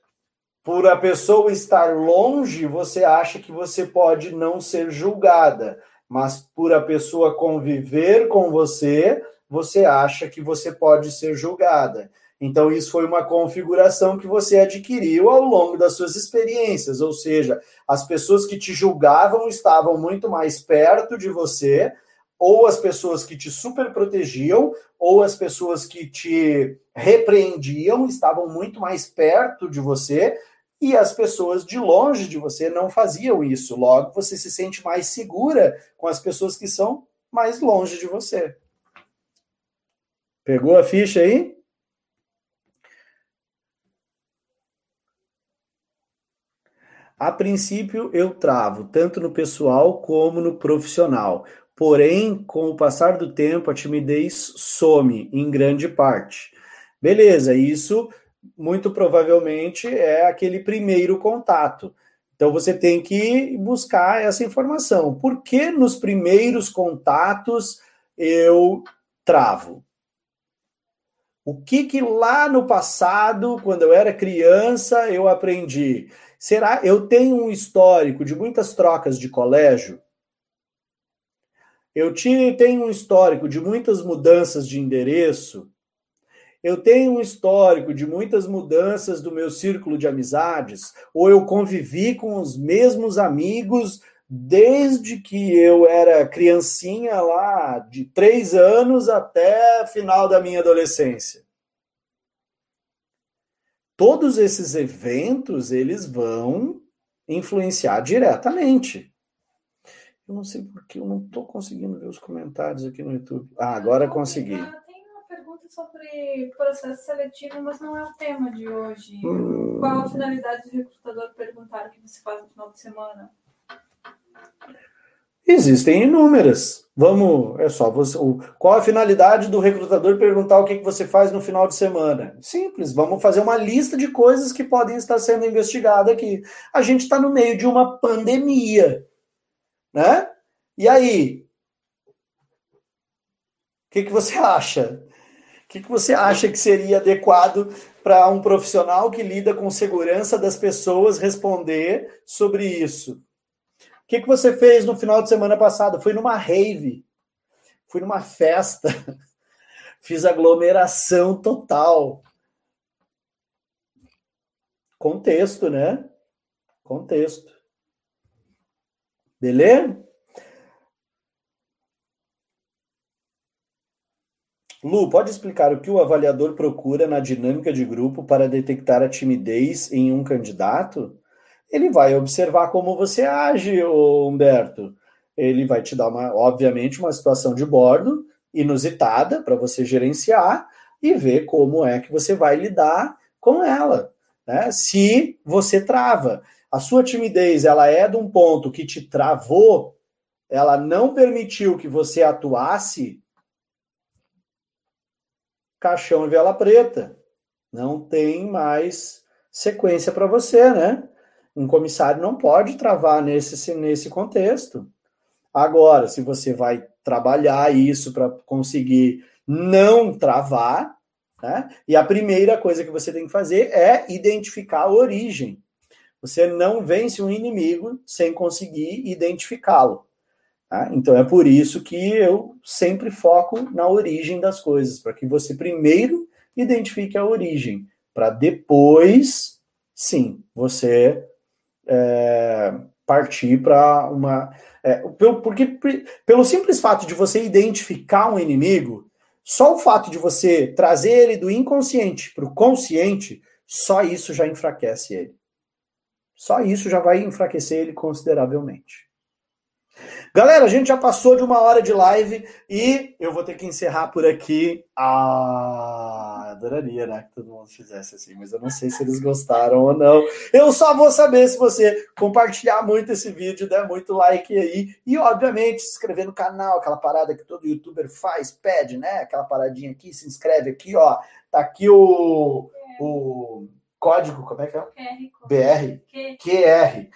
por a pessoa estar longe, você acha que você pode não ser julgada, mas por a pessoa conviver com você, você acha que você pode ser julgada. Então, isso foi uma configuração que você adquiriu ao longo das suas experiências, ou seja, as pessoas que te julgavam estavam muito mais perto de você, ou as pessoas que te super protegiam, ou as pessoas que te repreendiam estavam muito mais perto de você, e as pessoas de longe de você não faziam isso. Logo, você se sente mais segura com as pessoas que são mais longe de você. Pegou a ficha aí? A princípio, eu travo tanto no pessoal como no profissional. Porém, com o passar do tempo, a timidez some em grande parte. Beleza, isso muito provavelmente é aquele primeiro contato. Então você tem que buscar essa informação. Por que nos primeiros contatos eu travo? O que que lá no passado, quando eu era criança, eu aprendi? Será eu tenho um histórico de muitas trocas de colégio? Eu tenho um histórico de muitas mudanças de endereço? Eu tenho um histórico de muitas mudanças do meu círculo de amizades? Ou eu convivi com os mesmos amigos desde que eu era criancinha lá, de três anos até final da minha adolescência? todos esses eventos eles vão influenciar diretamente. Eu não sei porque eu não estou conseguindo ver os comentários aqui no YouTube. Ah, agora consegui. Tem uma pergunta sobre processo seletivo, mas não é o tema de hoje. Hum... Qual a finalidade do recrutador perguntar o que você faz no final de semana? Existem inúmeras. Vamos, é só você. Qual a finalidade do recrutador perguntar o que, que você faz no final de semana? Simples, vamos fazer uma lista de coisas que podem estar sendo investigadas aqui. A gente está no meio de uma pandemia, né? E aí? O que, que você acha? O que, que você acha que seria adequado para um profissional que lida com segurança das pessoas responder sobre isso? que, que você fez no final de semana passado? Fui numa rave, fui numa festa, fiz aglomeração total. Contexto, né? Contexto. Beleza? Lu, pode explicar o que o avaliador procura na dinâmica de grupo para detectar a timidez em um candidato? ele vai observar como você age, Humberto. Ele vai te dar, uma, obviamente, uma situação de bordo inusitada para você gerenciar e ver como é que você vai lidar com ela. Né? Se você trava. A sua timidez ela é de um ponto que te travou, ela não permitiu que você atuasse, caixão e vela preta. Não tem mais sequência para você, né? Um comissário não pode travar nesse, nesse contexto. Agora, se você vai trabalhar isso para conseguir não travar, né? E a primeira coisa que você tem que fazer é identificar a origem. Você não vence um inimigo sem conseguir identificá-lo. Tá? Então é por isso que eu sempre foco na origem das coisas, para que você primeiro identifique a origem, para depois, sim, você é, partir para uma. É, porque pelo simples fato de você identificar um inimigo, só o fato de você trazer ele do inconsciente para o consciente, só isso já enfraquece ele. Só isso já vai enfraquecer ele consideravelmente. Galera, a gente já passou de uma hora de live e eu vou ter que encerrar por aqui. Ah, adoraria, né, que todo mundo fizesse assim, mas eu não sei se eles gostaram ou não. Eu só vou saber se você compartilhar muito esse vídeo, der muito like aí e, obviamente, se inscrever no canal, aquela parada que todo youtuber faz, pede, né? Aquela paradinha aqui, se inscreve aqui, ó. Tá aqui o, o código, como é que é? BR. QR. QR.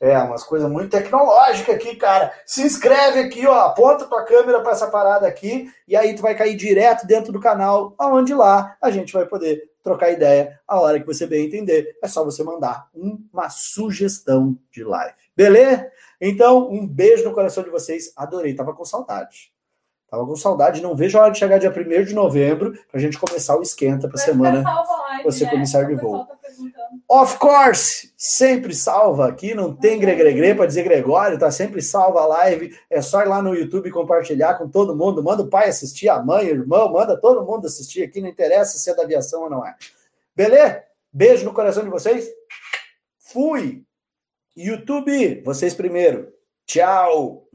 É, umas coisas muito tecnológicas aqui, cara. Se inscreve aqui, ó, aponta tua câmera para essa parada aqui e aí tu vai cair direto dentro do canal, aonde lá a gente vai poder trocar ideia a hora que você bem entender. É só você mandar uma sugestão de live. Beleza? Então, um beijo no coração de vocês. Adorei, tava com saudade. Tava com saudade, não vejo a hora de chegar dia 1 de novembro pra gente começar o esquenta pra semana. Live, você né? começar de voo. Tá of course! Sempre salva aqui, não tem gregregre para dizer Gregório, tá sempre salva a live. É só ir lá no YouTube compartilhar com todo mundo. Manda o pai assistir, a mãe, o irmão, manda todo mundo assistir aqui, não interessa se é da aviação ou não é. Beleza? Beijo no coração de vocês. Fui! YouTube, vocês primeiro. Tchau!